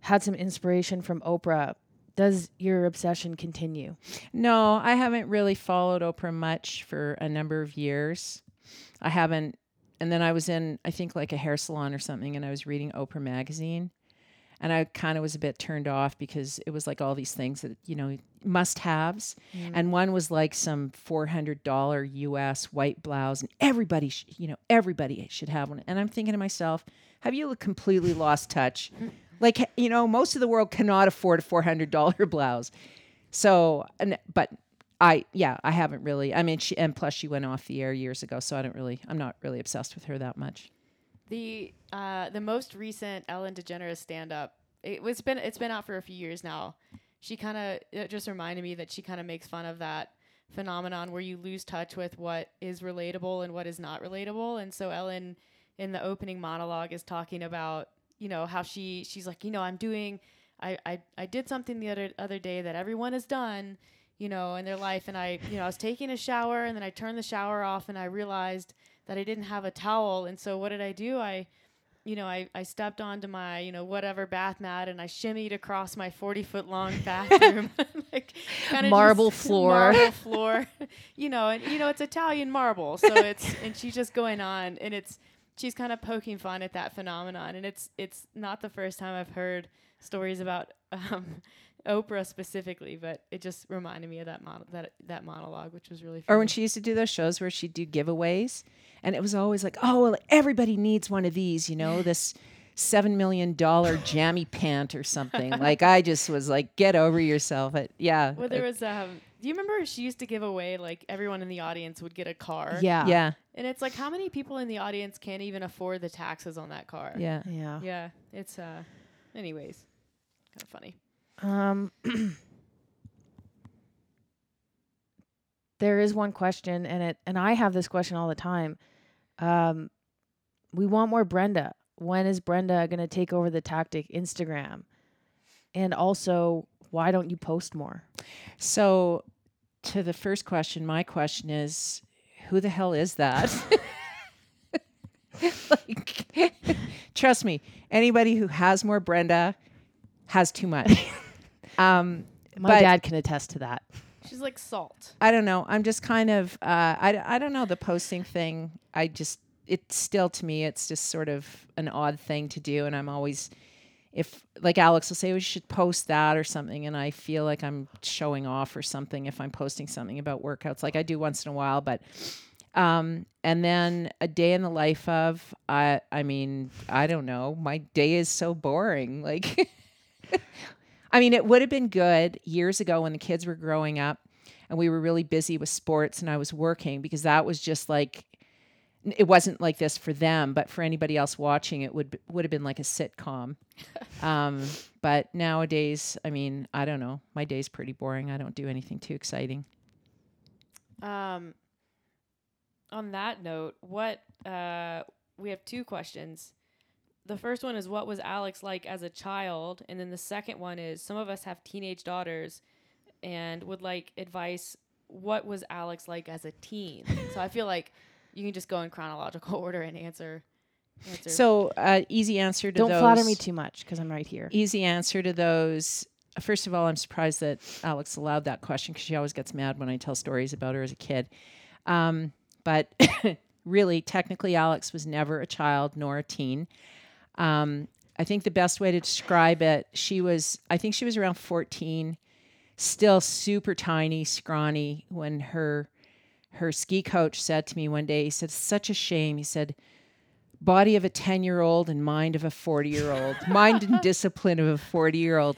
had some inspiration from Oprah. Does your obsession continue? No, I haven't really followed Oprah much for a number of years. I haven't. And then I was in, I think, like a hair salon or something, and I was reading Oprah magazine. And I kind of was a bit turned off because it was like all these things that, you know, must haves. Mm. And one was like some $400 US white blouse, and everybody, sh- you know, everybody should have one. And I'm thinking to myself, have you completely lost touch? Like, you know, most of the world cannot afford a $400 blouse. So, and, but I, yeah, I haven't really. I mean, she, and plus she went off the air years ago, so I don't really, I'm not really obsessed with her that much. The uh, the most recent Ellen DeGeneres stand up. It was been it's been out for a few years now. She kind of it just reminded me that she kind of makes fun of that phenomenon where you lose touch with what is relatable and what is not relatable. And so Ellen in the opening monologue is talking about, you know, how she she's like, you know, I'm doing I I, I did something the other other day that everyone has done, you know, in their life and I, you know, I was taking a shower and then I turned the shower off and I realized that I didn't have a towel. And so what did I do? I you know, I, I stepped onto my, you know, whatever bath mat and I shimmied across my 40 foot long bathroom. like Marble floor. Marble floor. you know, and, you know, it's Italian marble. So it's, and she's just going on and it's, she's kind of poking fun at that phenomenon. And it's, it's not the first time I've heard stories about, um, Oprah specifically, but it just reminded me of that mon- that that monologue, which was really funny. Or when she used to do those shows where she'd do giveaways, and it was always like, oh, well, everybody needs one of these, you know, this seven million dollar jammy pant or something. like I just was like, get over yourself. It, yeah, Well, there was um. Do you remember she used to give away like everyone in the audience would get a car? Yeah. yeah, And it's like how many people in the audience can't even afford the taxes on that car? yeah. Yeah. Yeah. It's uh. Anyways, kind of funny. Um, there is one question, and it and I have this question all the time. Um, we want more Brenda. When is Brenda going to take over the tactic Instagram? And also, why don't you post more? So, to the first question, my question is, who the hell is that? like, trust me, anybody who has more Brenda has too much. um, My But- dad can attest to that. She's like salt. I don't know. I'm just kind of uh, I I don't know the posting thing. I just it's still to me it's just sort of an odd thing to do, and I'm always if like Alex will say we should post that or something, and I feel like I'm showing off or something if I'm posting something about workouts, like I do once in a while, but. Um, and then a day in the life of I I mean, I don't know. My day is so boring. Like I mean, it would have been good years ago when the kids were growing up and we were really busy with sports and I was working because that was just like it wasn't like this for them, but for anybody else watching, it would would have been like a sitcom. um, but nowadays, I mean, I don't know. My day's pretty boring. I don't do anything too exciting. Um. On that note, what uh, we have two questions. The first one is what was Alex like as a child, and then the second one is some of us have teenage daughters, and would like advice. What was Alex like as a teen? so I feel like you can just go in chronological order and answer. answer. So, uh, easy answer to Don't those. flatter me too much because I'm right here. Easy answer to those. First of all, I'm surprised that Alex allowed that question because she always gets mad when I tell stories about her as a kid. Um, but really, technically, Alex was never a child nor a teen. Um, I think the best way to describe it, she was, I think she was around 14, still super tiny, scrawny, when her her ski coach said to me one day, he said, such a shame." He said, body of a 10 year old and mind of a 40 year old, mind and discipline of a 40 year old.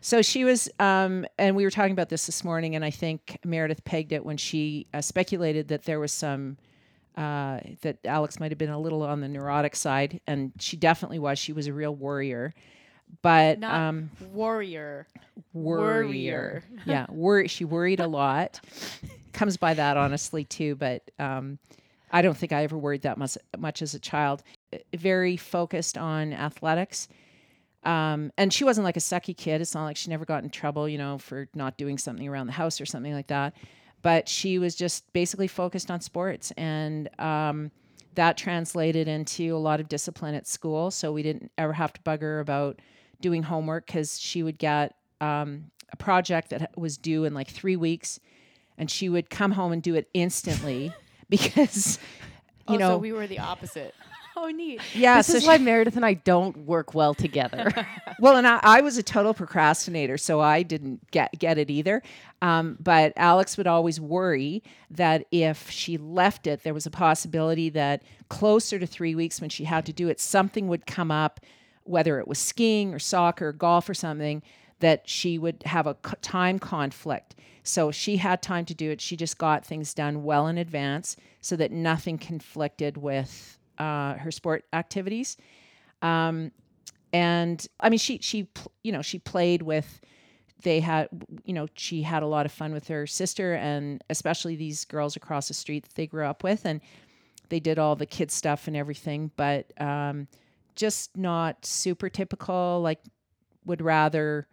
So she was, um, and we were talking about this this morning, and I think Meredith pegged it when she uh, speculated that there was some, uh, that Alex might have been a little on the neurotic side, and she definitely was. She was a real warrior. But Not um, warrior. worrier. Yeah, worry. She worried a lot. Comes by that honestly too, but um, I don't think I ever worried that much much as a child. Uh, Very focused on athletics. Um, and she wasn't like a sucky kid. It's not like she never got in trouble, you know, for not doing something around the house or something like that. But she was just basically focused on sports, and um, that translated into a lot of discipline at school. So we didn't ever have to bug her about doing homework because she would get um, a project that was due in like three weeks, and she would come home and do it instantly because, you oh, know, so we were the opposite. Oh, neat. yeah. this so is why Meredith and I don't work well together. well, and I, I was a total procrastinator, so I didn't get get it either. Um, but Alex would always worry that if she left it, there was a possibility that closer to three weeks, when she had to do it, something would come up, whether it was skiing or soccer, or golf or something, that she would have a c- time conflict. So she had time to do it. She just got things done well in advance so that nothing conflicted with uh, her sport activities. Um, and I mean, she she you know she played with. They had you know she had a lot of fun with her sister and especially these girls across the street that they grew up with, and they did all the kid stuff and everything, but um, just not super typical. Like, would rather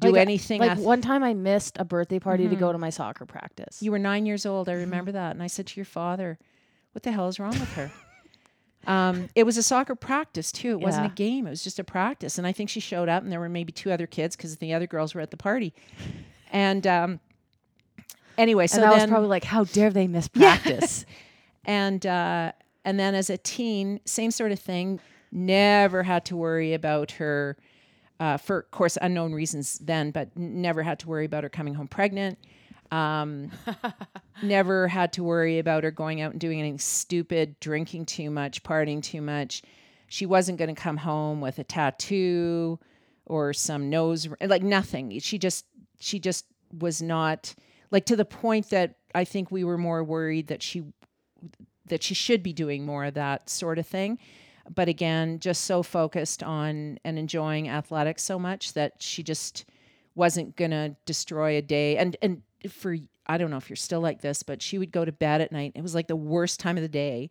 do Like, anything. like ath- one time I missed a birthday party to go to my soccer practice. you were nine years old. I remember that. And I said to your father, What the hell is wrong with her? um, it was a soccer practice, too. It wasn't a game, it was just a practice. And I think she showed up, and there were maybe two other kids because the other girls were at the party. And um, anyway, so and I was probably like, how dare they miss practice? and uh, and then as a teen, same sort of thing. Never had to worry about her, uh, for of course unknown reasons then, but never had to worry about her coming home pregnant. Um, never had to worry about her going out and doing anything stupid, drinking too much, partying too much. She wasn't going to come home with a tattoo or some nose like nothing. She just she just was not like to the point that I think we were more worried that she that she should be doing more of that sort of thing. But again, just so focused on and enjoying athletics so much that she just wasn't gonna destroy a day. And and for I don't know if you're still like this, but she would go to bed at night. It was like the worst time of the day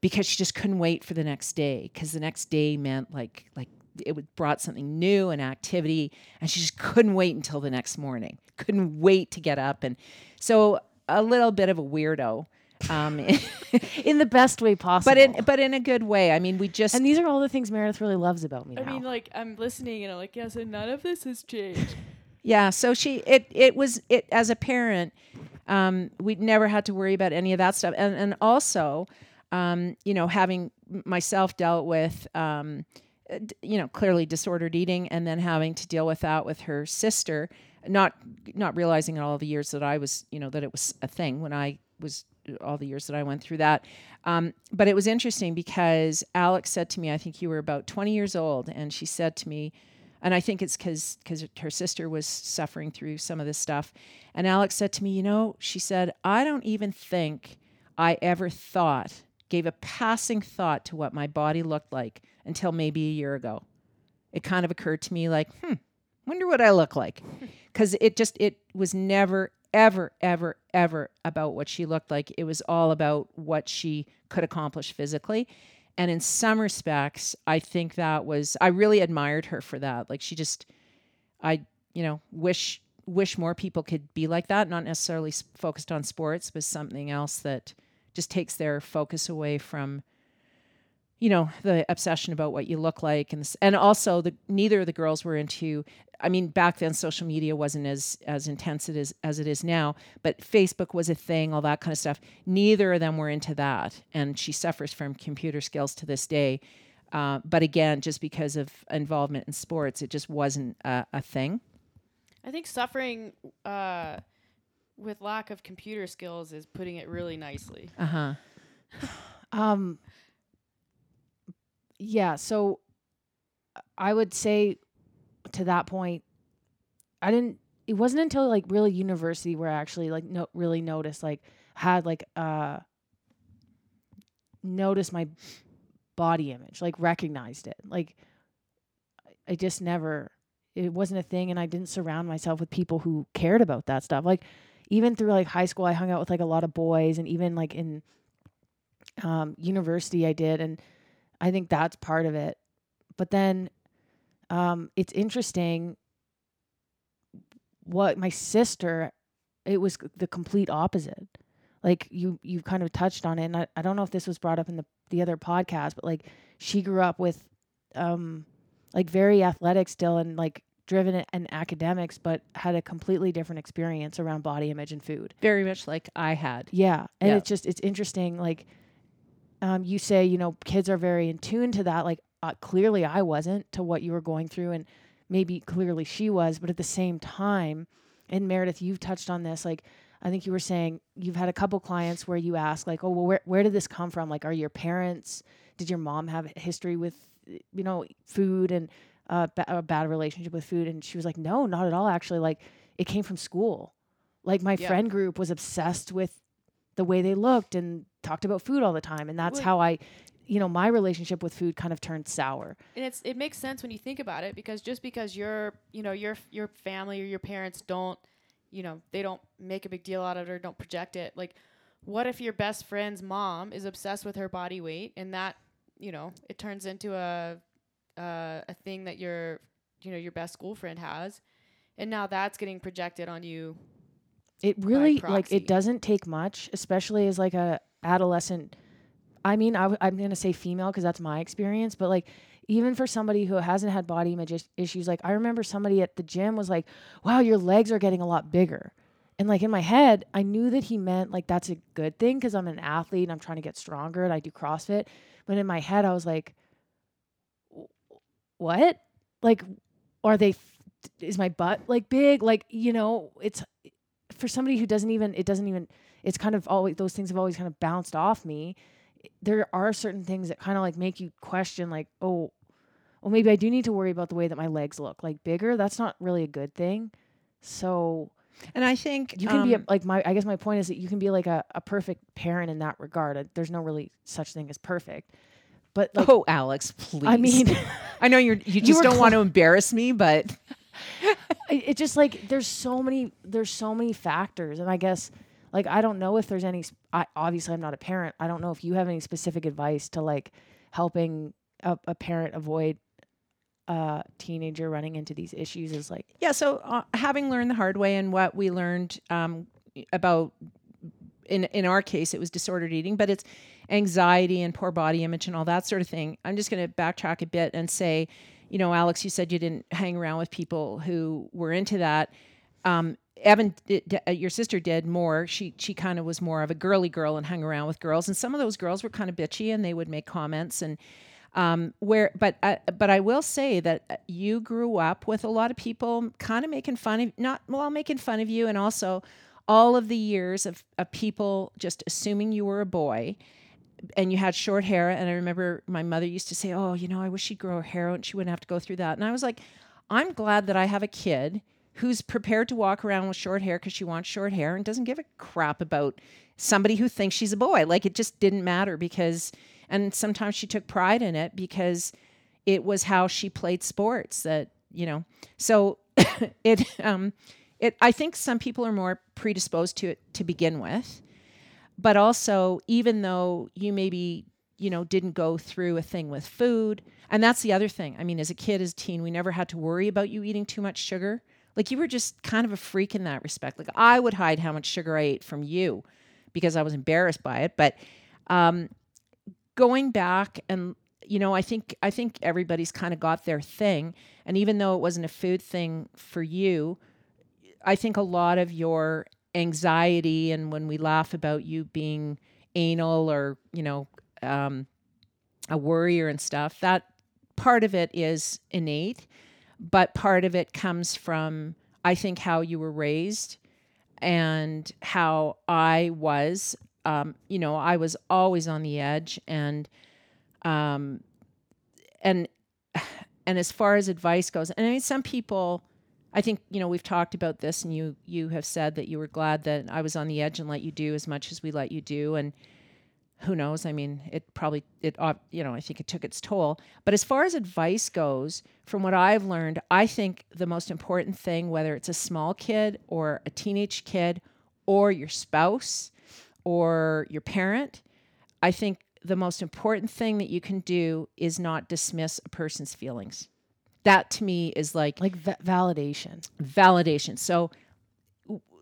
because she just couldn't wait for the next day because the next day meant like like it would brought something new and activity and she just couldn't wait until the next morning couldn't wait to get up and so a little bit of a weirdo um, in the best way possible. but in but in a good way i mean we just and these are all the things Meredith really loves about me I now. mean, like I'm listening and I'm like, yeah, so none of this has changed. Yeah, so she it it was it as a parent, um, we never had to worry about any of that stuff, and and also, um, you know, having myself dealt with, um, you know, clearly disordered eating, and then having to deal with that with her sister, not not realizing in all the years that I was, you know, that it was a thing when I was all the years that I went through that. Um, but it was interesting because Alex said to me, I think you were about 20 years old, and she said to me, and I think it's because because her sister was suffering through some of this stuff. And Alex said to me, you know, she said, I don't even think I ever thought, gave a passing thought to what my body looked like until maybe a year ago. It kind of occurred to me like, hmm, wonder what I look like, because it just it was never ever ever ever about what she looked like. It was all about what she could accomplish physically. And in some respects, I think that was I really admired her for that. Like she just I, you know, wish wish more people could be like that, not necessarily focused on sports, but something else that just takes their focus away from you know the obsession about what you look like and s- and also the neither of the girls were into I mean back then social media wasn't as as intense it is as it is now but Facebook was a thing all that kind of stuff. Neither of them were into that and she suffers from computer skills to this day uh, but again just because of involvement in sports it just wasn't a, a thing. I think suffering uh, with lack of computer skills is putting it really nicely. uh-huh. Um, yeah, so I would say to that point, I didn't. It wasn't until like really university where I actually like no really noticed like had like uh noticed my body image, like recognized it. Like I- just never. It wasn't a thing, and I didn't surround myself with people who cared about that stuff. Like even through like high school, I hung out with like a lot of boys, and even like in um, university, I did, and I think that's part of it. But then um, it's interesting what my sister, it was the complete opposite. Like you, you kind of touched on it, and I, I don't know if this was brought up in the the other podcast, but like she grew up with, um, like very athletic still and like driven in academics, but had a completely different experience around body image and food. Very much like I had. Yeah, and Yeah. it's just it's interesting. Like, um, you say you know kids are very in tune to that. Like, uh, clearly I wasn't to what you were going through, and maybe clearly she was, but at the same time, and Meredith, you've touched on this. Like, I think you were saying you've had a couple clients where you ask like, oh well, where where did this come from? Like, are your parents? Did your mom have a history with you know food and uh, ba- a bad relationship with food? And she was like, no, not at all. Actually, like it came from school. Like my Yeah. friend group was obsessed with the way they looked and talked about food all the time, and that's Well- how I, you know, my relationship with food kind of turned sour. and it's it makes sense when you think about it because just because your you know your your family or your parents don't you know they don't make a big deal out of it or don't project it like what if your best friend's mom is obsessed with her body weight and that you know it turns into a uh, a thing that your you know your best school friend has and now that's getting projected on you It really like it doesn't take much, especially as like a adolescent. I mean, I w- I'm gonna say female because that's my experience, but like even for somebody who hasn't had body image is- issues, like I remember somebody at the gym was like, "Wow, your legs are getting a lot bigger," and like in my head, I knew that he meant like that's a good thing because I'm an athlete and I'm trying to get stronger and I do CrossFit, but in my head, I was like, "What? Like, are they? f- Is my butt like big? Like, you know, it's for somebody who doesn't even it doesn't even it's kind of always those things have always kind of bounced off me there are certain things that kind of like make you question like oh well maybe i do need to worry about the way that my legs look like bigger that's not really a good thing so And I think you can be a, um, like my i guess my point is that you can be like a, a perfect parent in that regard Uh, there's no really such thing as perfect but like oh, Alex, please. i mean I know you're you just were don't want to embarrass me, but it, just like there's so many there's so many factors and i guess like i don't know if there's any I, obviously i'm not a parent i don't know if you have any specific advice to like helping a, a parent avoid a teenager running into these issues is like Yeah, so uh, having learned the hard way and what we learned um, about in in our case it was disordered eating, but it's anxiety and poor body image and all that sort of thing. I'm just going to backtrack a bit and say, you know, Alex, you said you didn't hang around with people who were into that. Um, Evan, uh, your sister did more. She she kind of was more of a girly girl and hung around with girls, and some of those girls were kind of bitchy and they would make comments and um, where but uh, but I will say that uh, you grew up with a lot of people kind of making fun of not well making fun of you and also all of the years of, of people just assuming you were a boy and you had short hair and I remember my mother used to say oh you know I wish she'd grow her hair out and she wouldn't have to go through that. And I was like I'm glad that I have a kid who's prepared to walk around with short hair because she wants short hair and doesn't give a crap about somebody who thinks she's a boy. Like it just didn't matter because, and sometimes she took pride in it because it was how she played sports that, you know, so it, um, it, I think some people are more predisposed to it to begin with, but also even though you maybe, you know, didn't go through a thing with food, and that's the other thing. I mean, as a kid, as a teen, we never had to worry about you eating too much sugar. Like you were just kind of a freak in that respect. Like I would hide how much sugar I ate from you because I was embarrassed by it. But um, going back and you know, I think I think everybody's kind of got their thing. And even though it wasn't a food thing for you, I think a lot of your anxiety and when we laugh about you being anal or you know um, a worrier and stuff, that part of it is innate, but part of it comes from I think how you were raised and how I was. Um, you know, I was always on the edge, and um, and and as far as advice goes, and I mean some people I think, you know, we've talked about this and you you have said that you were glad that I was on the edge and let you do as much as we let you do and who knows? I mean, it probably it uh, you know, I think it took its toll. But as far as advice goes, from what I've learned, I think the most important thing whether it's a small kid or a teenage kid or your spouse or your parent, I think the most important thing that you can do is not dismiss a person's feelings. That to me is like Like va- validation. validation. So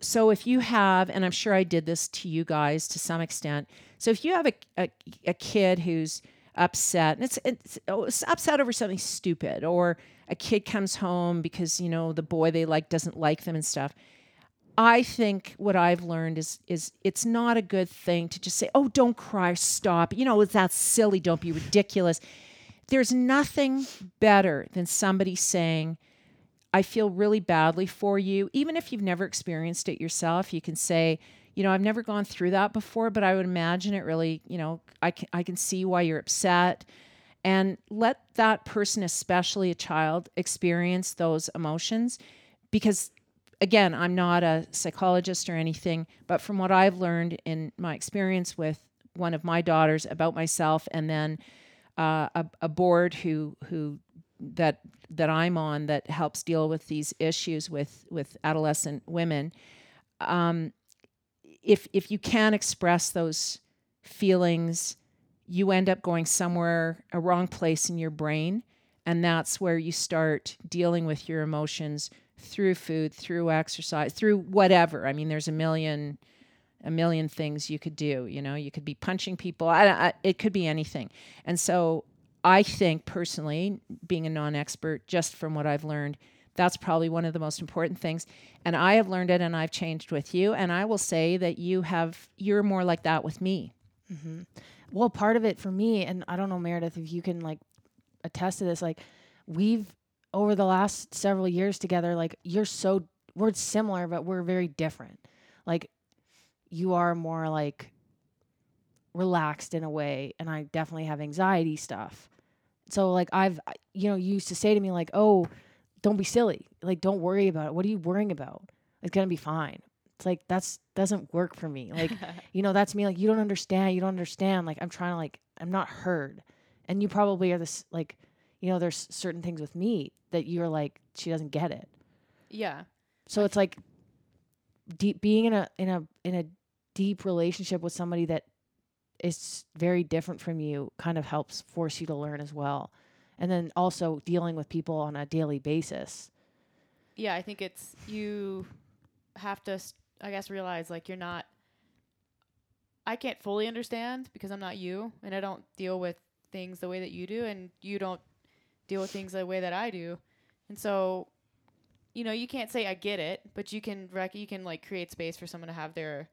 so if you have and I'm sure I did this to you guys to some extent. So if you have a a, a kid who's upset and it's, it's oh, it's upset over something stupid or a kid comes home because you know the boy they like doesn't like them and stuff I think what I've learned is is it's not a good thing to just say, "Oh, don't cry, stop." You know, it's that's silly. Don't be ridiculous. There's nothing better than somebody saying, "I feel really badly for you," even if you've never experienced it yourself. You can say, "You know, I've never gone through that before, but I would imagine it really, you know, I can I can see why you're upset." And let that person, especially a child, experience those emotions because again, I'm not a psychologist or anything, but from what I've learned in my experience with one of my daughters about myself, and then uh, a, a board who who that that I'm on that helps deal with these issues with with adolescent women. Um, if if you can express those feelings, you end up going somewhere a wrong place in your brain, and that's where you start dealing with your emotions through food, through exercise, through whatever. I mean, there's a million a million things you could do, you know, you could be punching people. I, I, it could be anything. And so I think personally, being a non-expert just from what I've learned, that's probably one of the most important things. And I have learned it and I've changed with you and I will say that you have you're more like that with me. Mm-hmm. Well, part of it for me, and I don't know, Meredith, if you can like attest to this, like we've over the last several years together, like you're so we're similar, but we're very different. Like you are more like relaxed in a way, and I definitely have anxiety stuff. So like I've you know you used to say to me like, oh, don't be silly, like don't worry about it. What are you worrying about? It's gonna be fine. It's like that's doesn't work for me. Like you know that's me like you don't understand you don't understand like i'm trying to like i'm not heard and you probably are this like you know there's certain things with me that you're like she doesn't get it Yeah. so it's like deep being in a in a in a deep relationship with somebody that is very different from you kind of helps force you to learn as well and then also dealing with people on a daily basis yeah, I think it's you have to, I guess, realize like you're not. I can't fully understand because I'm not you, and I don't deal with things the way that you do, and you don't deal with things the way that I do, and so, you know, you can't say I get it, but you can rec- you can like create space for someone to have their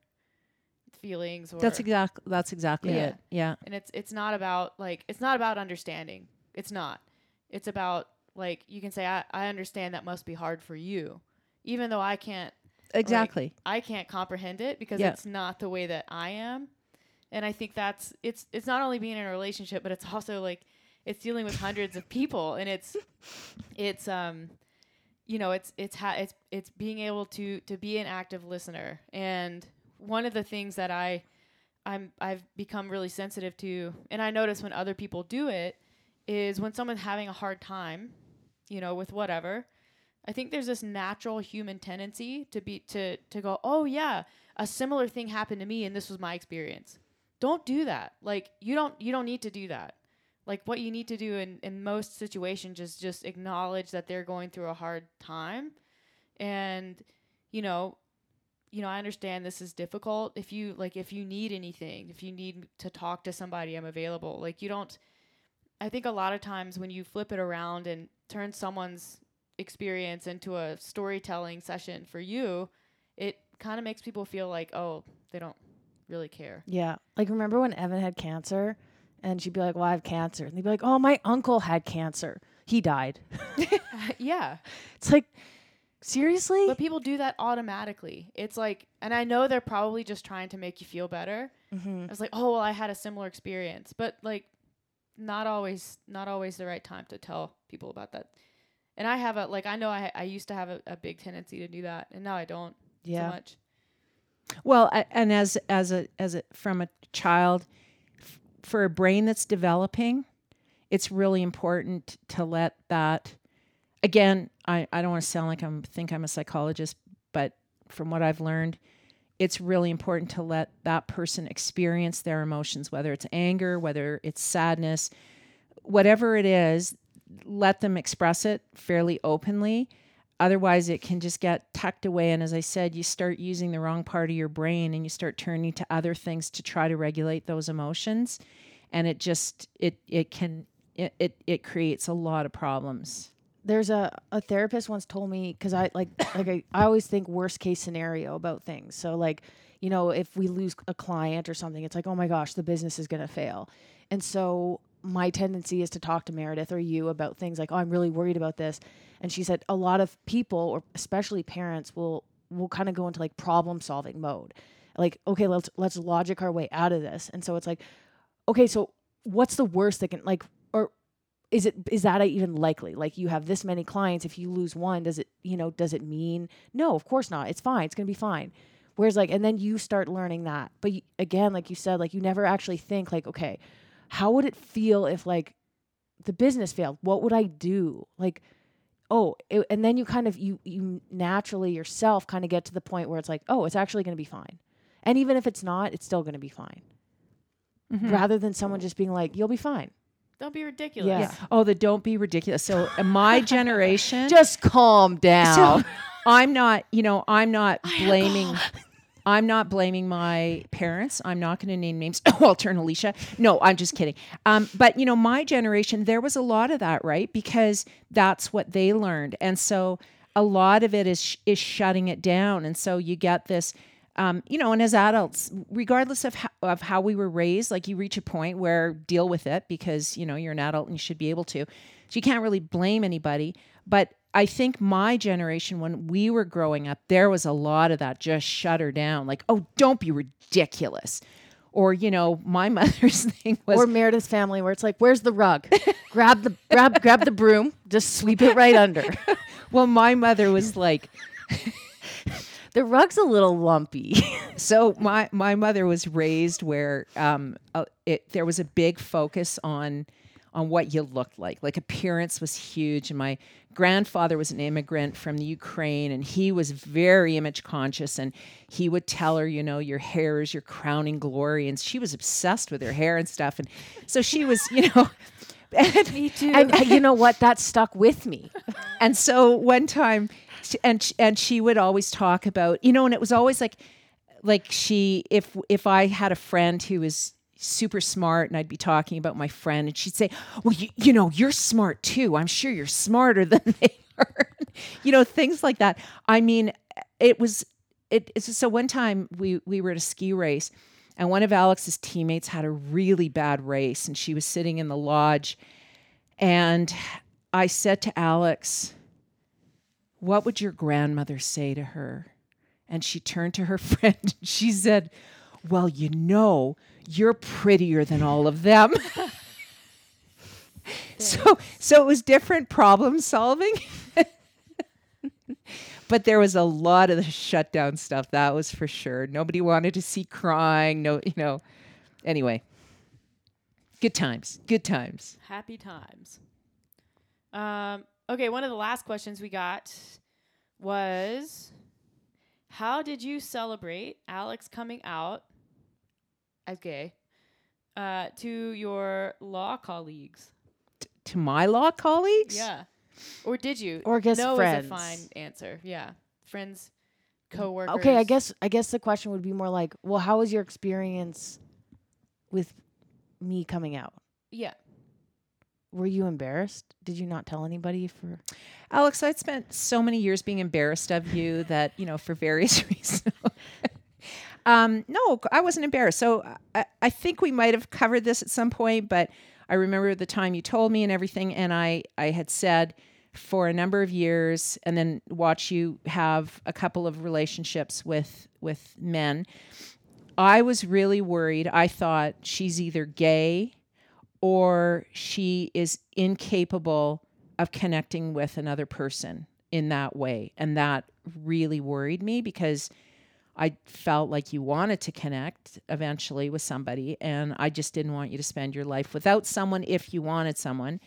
feelings. Or That's exactly that's exactly Yeah. it. Yeah. and it's it's not about like it's not about understanding it's not it's about like you can say i, I understand that must be hard for you even though i can't Exactly. i can't comprehend it because Yeah. it's not the way that i am and i think that's it's it's not only being in a relationship but it's also like it's dealing with hundreds of people and it's it's um you know it's it's ha- it's it's being able to to be an active listener and one of the things that i i'm i've become really sensitive to and i notice when other people do it is when someone's having a hard time you know with whatever i think there's this natural human tendency to be to to go oh yeah a similar thing happened to me and this was my experience. Don't do that. Like you don't you don't need to do that. Like what you need to do in, in most situations is just acknowledge that they're going through a hard time and you know you know i understand this is difficult if you like if you need anything if you need to talk to somebody i'm available like you don't i think a lot of times when you flip it around and turn someone's experience into a storytelling session for you it kind of makes people feel like oh they don't really care Yeah. Like remember when Evan had cancer and she'd be like, Well, I have cancer. And they'd be like, Oh, my uncle had cancer. He died. yeah It's like, seriously? But people do that automatically. It's like, and I know they're probably just trying to make you feel better. mm-hmm. It's like, oh, well, I had a similar experience. But like, not always not always the right time to tell people about that. And I have a like I know I I used to have a, a big tendency to do that, and now I don't so much. Well, a- and as as a as a from a child, f- for a brain that's developing, it's really important to let that. Again, I I don't want to sound like I'm think I'm a psychologist, but from what I've learned, it's really important to let that person experience their emotions, whether it's anger, whether it's sadness, whatever it is, let them express it fairly openly. Otherwise, it can just get tucked away. And as I said, you start using the wrong part of your brain and you start turning to other things to try to regulate those emotions. And it just, it, it can, it, it, it creates a lot of problems. There's a, a therapist once told me because I like like I, I always think worst case scenario about things. So like, you know, if we lose a client or something, it's like, oh my gosh, the business is gonna fail. And so my tendency is to talk to Meredith or you about things like, oh, I'm really worried about this. And she said a lot of people, or especially parents, will will kind of go into like problem solving mode. Like, okay, let's let's logic our way out of this. And so it's like, okay, so what's the worst that can like or is it is that even likely? Like you have this many clients if you lose one does it you know does it mean no of course not. It's fine. It's going to be fine. Whereas like and then you start learning that. But you, again like you said like you never actually think like okay how would it feel if like the business failed? What would i do? Like oh it, and then you kind of you you naturally yourself kind of get to the point where it's like oh it's actually going to be fine. And even if it's not it's still going to be fine. Mm-hmm. Rather than someone just being like you'll be fine Don't be ridiculous. Yeah. Oh, the don't be ridiculous. So, my generation, just calm down So I'm not, you know, I'm not blaming. I'm not blaming my parents. I'm not going to name names. Oh, I'll turn Alicia. No, I'm just kidding. Um, but you know, my generation, there was a lot of that, right? Because that's what they learned, and so a lot of it is sh- is shutting it down, and so you get this. Um, you know, and as adults, regardless of how, of how we were raised, like you reach a point where deal with it because you know you're an adult and you should be able to. So you can't really blame anybody. But I think my generation, when we were growing up, there was a lot of that just shut her down. Like, oh, don't be ridiculous. Or, you know, my mother's thing was or Meredith's family, where it's like, "Where's the rug? grab the grab grab the broom, just sweep it right under." well, my mother was like, the rug's a little lumpy. so my my mother was raised where um uh, it there was a big focus on on what you looked like like appearance was huge and my grandfather was an immigrant from the Ukraine and he was very image conscious and he would tell her you know your hair is your crowning glory and she was obsessed with her hair and stuff and so she was you know and, Me too. and uh, you know what? That stuck with me. and so one time and sh- and she would always talk about you know and it was always like like she if if i had a friend who was super smart and i'd be talking about my friend and she'd say well you, you know you're smart too. I'm sure you're smarter than they are. You know things like that. I mean it was it it's so one time we we were at a ski race and one of alex's teammates had a really bad race and she was sitting in the lodge. And i said to alex what would your grandmother say to her? And she turned to her friend and she said, Well, you know, you're prettier than all of them. so so it was different problem solving. but there was a lot of the shutdown stuff, that was for sure. Nobody wanted to see crying, no, you know. Anyway. Good times. Good times. Happy times. Um, okay, one of the last questions we got was How did you celebrate Alex coming out as gay uh, to your law colleagues? To my law colleagues? Yeah. Or did you? Or guess no friends. is a fine answer. Yeah. Friends, coworkers. Okay, I guess I guess the question would be more like, well, how was your experience with me coming out? Yeah. Were you embarrassed? Did you not tell anybody for Alex, I'd spent so many years being embarrassed of you that, you know, for various reasons. um, no, I wasn't embarrassed. So I, I think we might have covered this at some point, but I remember the time you told me and everything. And I, I had said for a number of years and then watch you have a couple of relationships with, with men. I was really worried. I thought she's either gay or she is incapable of connecting with another person in that way. And that really worried me because I felt like you wanted to connect eventually with somebody, and I just didn't want you to spend your life without someone if you wanted someone.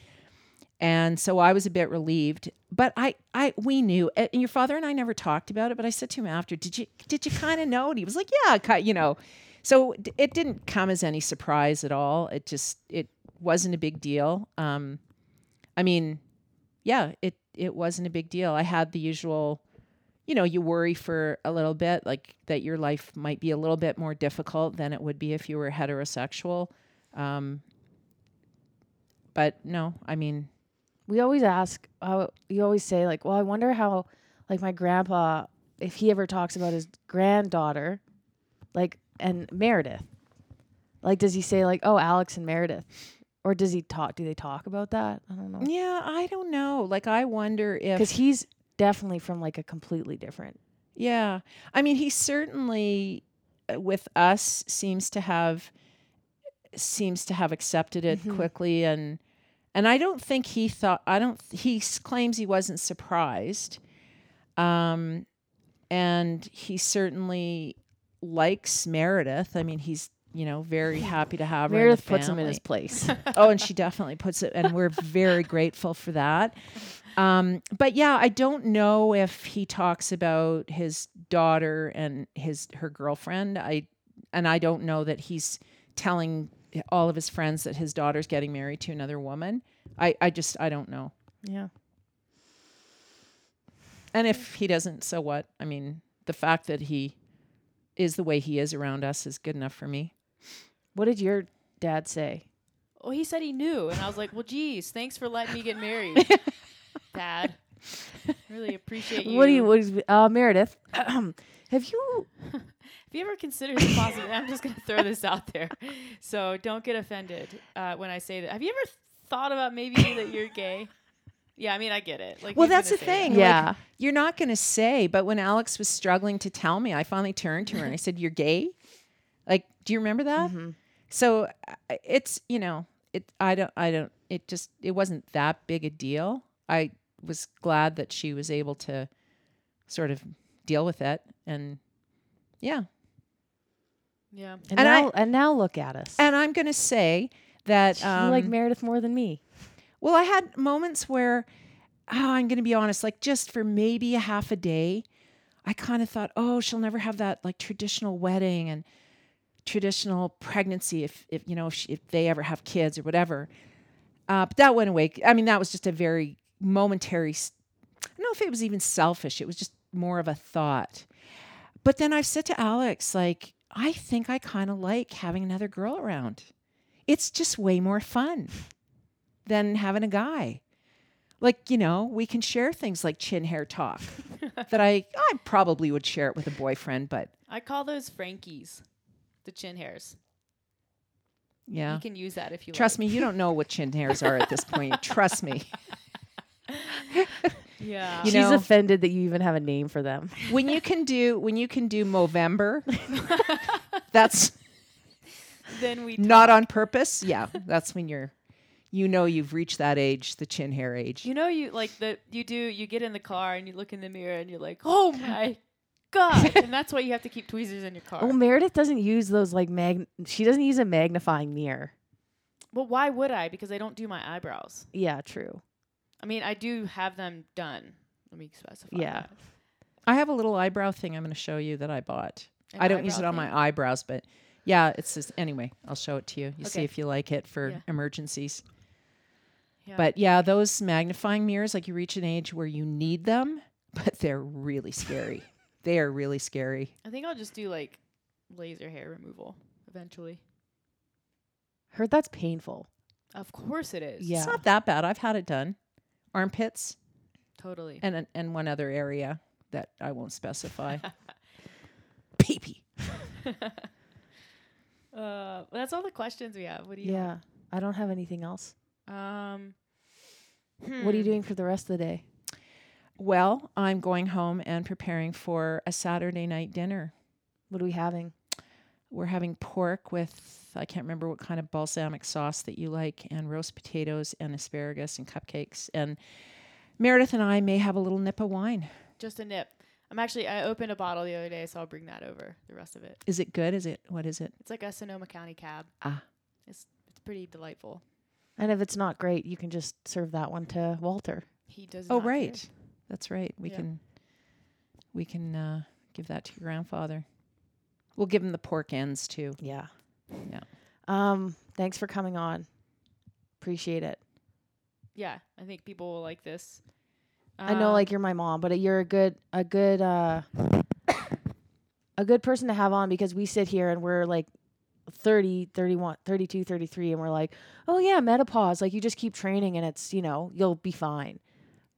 And so I was a bit relieved, but I, I, we knew. And your father and I never talked about it. But I said to him after, "Did you, did you kind of know?" And he was like, "Yeah, you know." So it didn't come as any surprise at all. It just, it wasn't a big deal. Um, I mean, yeah, it, it wasn't a big deal. I had the usual, you know, you worry for a little bit, like that your life might be a little bit more difficult than it would be if you were heterosexual. Um, but no, I mean, We always ask. Uh, you always say like, "Well, I wonder how, like, my grandpa, if he ever talks about his granddaughter, like, and Meredith, like, does he say like, oh, Alex and Meredith, or does he talk? Do they talk about that? I don't know. yeah, I don't know. Like, I wonder if Because he's definitely from like a completely different. Yeah. I mean, he certainly uh, with us seems to have seems to have accepted it Mhm. quickly and and I don't think he thought I don't he claims he wasn't surprised. Um and he certainly likes Meredith. I mean, he's you know very happy to have her. in the Meredith puts him in his place. oh, and she definitely puts it, and we're very grateful for that. Um, but yeah, I don't know if he talks about his daughter and his her girlfriend. I and I don't know that he's telling all of his friends that his daughter's getting married to another woman. I I just I don't know. yeah. And if he doesn't, so what? I mean, the fact that he is the way he is around us is good enough for me. What did your dad say? Well, he said he knew, and I was like, "Well, geez, thanks for letting me get married, Dad. Really appreciate you." What do you? What is uh, Meredith? have you? Have you ever considered the possibility? I'm just going to throw this out there, so don't get offended uh, when I say that. Have you ever thought about maybe that you're gay? Yeah, I mean, I get it. Like, Well, that's the say that? thing. like, Yeah. you're not going to say, but when Alex was struggling to tell me, I finally turned to her and I said, "You're gay." Like, do you remember that? Mhm. So uh, it's you know, it. I don't. I don't. It just. It wasn't that big a deal. I was glad that she was able to sort of deal with it, and yeah. Yeah. And, And I- now, and now look at us. And I'm going to say that um, you like Meredith more than me. Well, I had moments where, oh, I'm going to be honest, like just for maybe a half a day, I kind of thought, oh, she'll never have that like traditional wedding and traditional pregnancy if, if you know, if, she, if they ever have kids or whatever. Uh, but that went away. I mean, that was just a very momentary, I don't know if it was even selfish. It was just more of a thought. But then I've said to Alex, like, I think I kind of like having another girl around. It's just way more fun than having a guy. Like, you know, we can share things like chin hair talk that I I probably would share it with a boyfriend, but I call those Frankies, the chin hairs. yeah. You can use that if you want. Trust like. me, you don't know what chin hairs are at this point. Trust me. Yeah. You She's know- offended that you even have a name for them. When you can do when you can do Movember, that's then we not on purpose. Yeah, that's when you're you know you've reached that age, the chin hair age. You know, you like the you do. You get in the car and you look in the mirror and you're like, "Oh my god!" and that's why you have to keep tweezers in your car. Oh, Meredith doesn't use those like mag. She doesn't use a magnifying mirror. well, why would I? Because I don't do my eyebrows. Yeah, true. I mean, I do have them done. Let me specify. Yeah. that. I have a little eyebrow thing I'm going to show you that I bought. An I don't use it on thing? my eyebrows, but yeah, it's just anyway. I'll show it to you. You see if you like it for Yeah. emergencies. Yeah. But yeah, those magnifying mirrors, like you reach an age where you need them, but they're really scary. They are really scary. I think I'll just do like laser hair removal eventually. Heard that's painful. Of course it is. Yeah. It's not that bad. I've had it done. Armpits Totally. and and one other area that I won't specify. Pee Uh, that's all the questions we have. What do you? Yeah. I don't have anything else. Um. What are hmm. you doing for the rest of the day? Well, I'm going home and preparing for a Saturday night dinner. What are we having? we're having pork with I can't remember what kind of balsamic sauce that you like, and roast potatoes and asparagus and cupcakes. And Meredith and I may have a little nip of wine. Just a nip. I'm actually I opened a bottle the other day, so I'll bring that over. The rest of it. Is it good? Is it what is it? It's like a Sonoma County cab. Ah. It's it's pretty delightful. And if it's not great, you can just serve that one to Walter. He does. Oh not care. Right, that's right. We Yeah. can we can uh, give that to your grandfather. We'll give him the pork ends too. Yeah. Yeah. Um, thanks for coming on. Appreciate it. Yeah, I think people will like this. I know Um, like you're my mom, but you're a good a good uh a good person to have on because we sit here and we're like 30, 31, 32, 33 and we're like, "Oh yeah, menopause, like you just keep training and it's, you know, you'll be fine."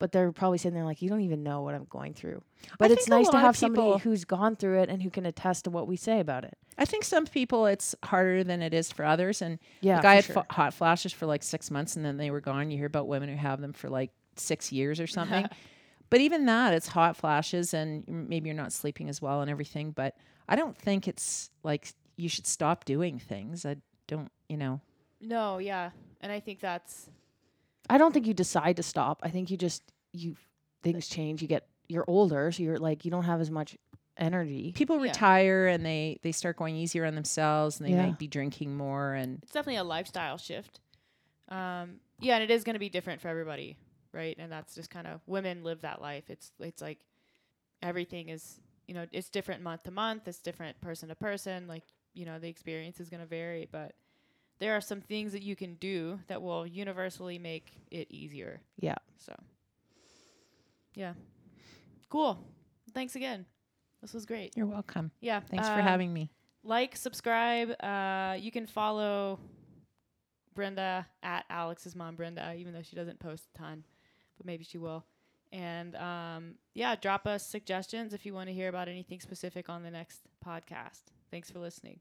But they're probably sitting there like, "You don't even know what I'm going through." But it's nice to lot of have somebody who's gone through it and who can attest to what we say about it. I think some people it's harder than it is for others. And Yeah. like I had sure. fa- hot flashes for like six months and then they were gone. You hear about women who have them for like six years or something. but even that, it's hot flashes and maybe you're not sleeping as well and everything. But I don't think it's like you should stop doing things. I don't, you know. No, yeah, and I think that's I don't think you decide to stop. I think you just you things change. You get you're older, so you're like you don't have as much energy. People Yeah. retire and they they start going easier on themselves and they Yeah. might be drinking more and it's definitely a lifestyle shift. Um, yeah, and it is going to be different for everybody, right? And that's just kind of women live that life. It's it's like everything is you know it's different month to month. It's different person to person. Like you know the experience is going to vary, but there are some things that you can do that will universally make it easier. Yeah. So yeah, cool. Thanks again. This was great. you're welcome. Yeah. Thanks for um, having me. like, subscribe. Uh, you can follow Brenda at Alex's mom, Brenda, even though she doesn't post a ton, but maybe she will. And um, yeah, drop us suggestions if you want to hear about anything specific on the next podcast. Thanks for listening.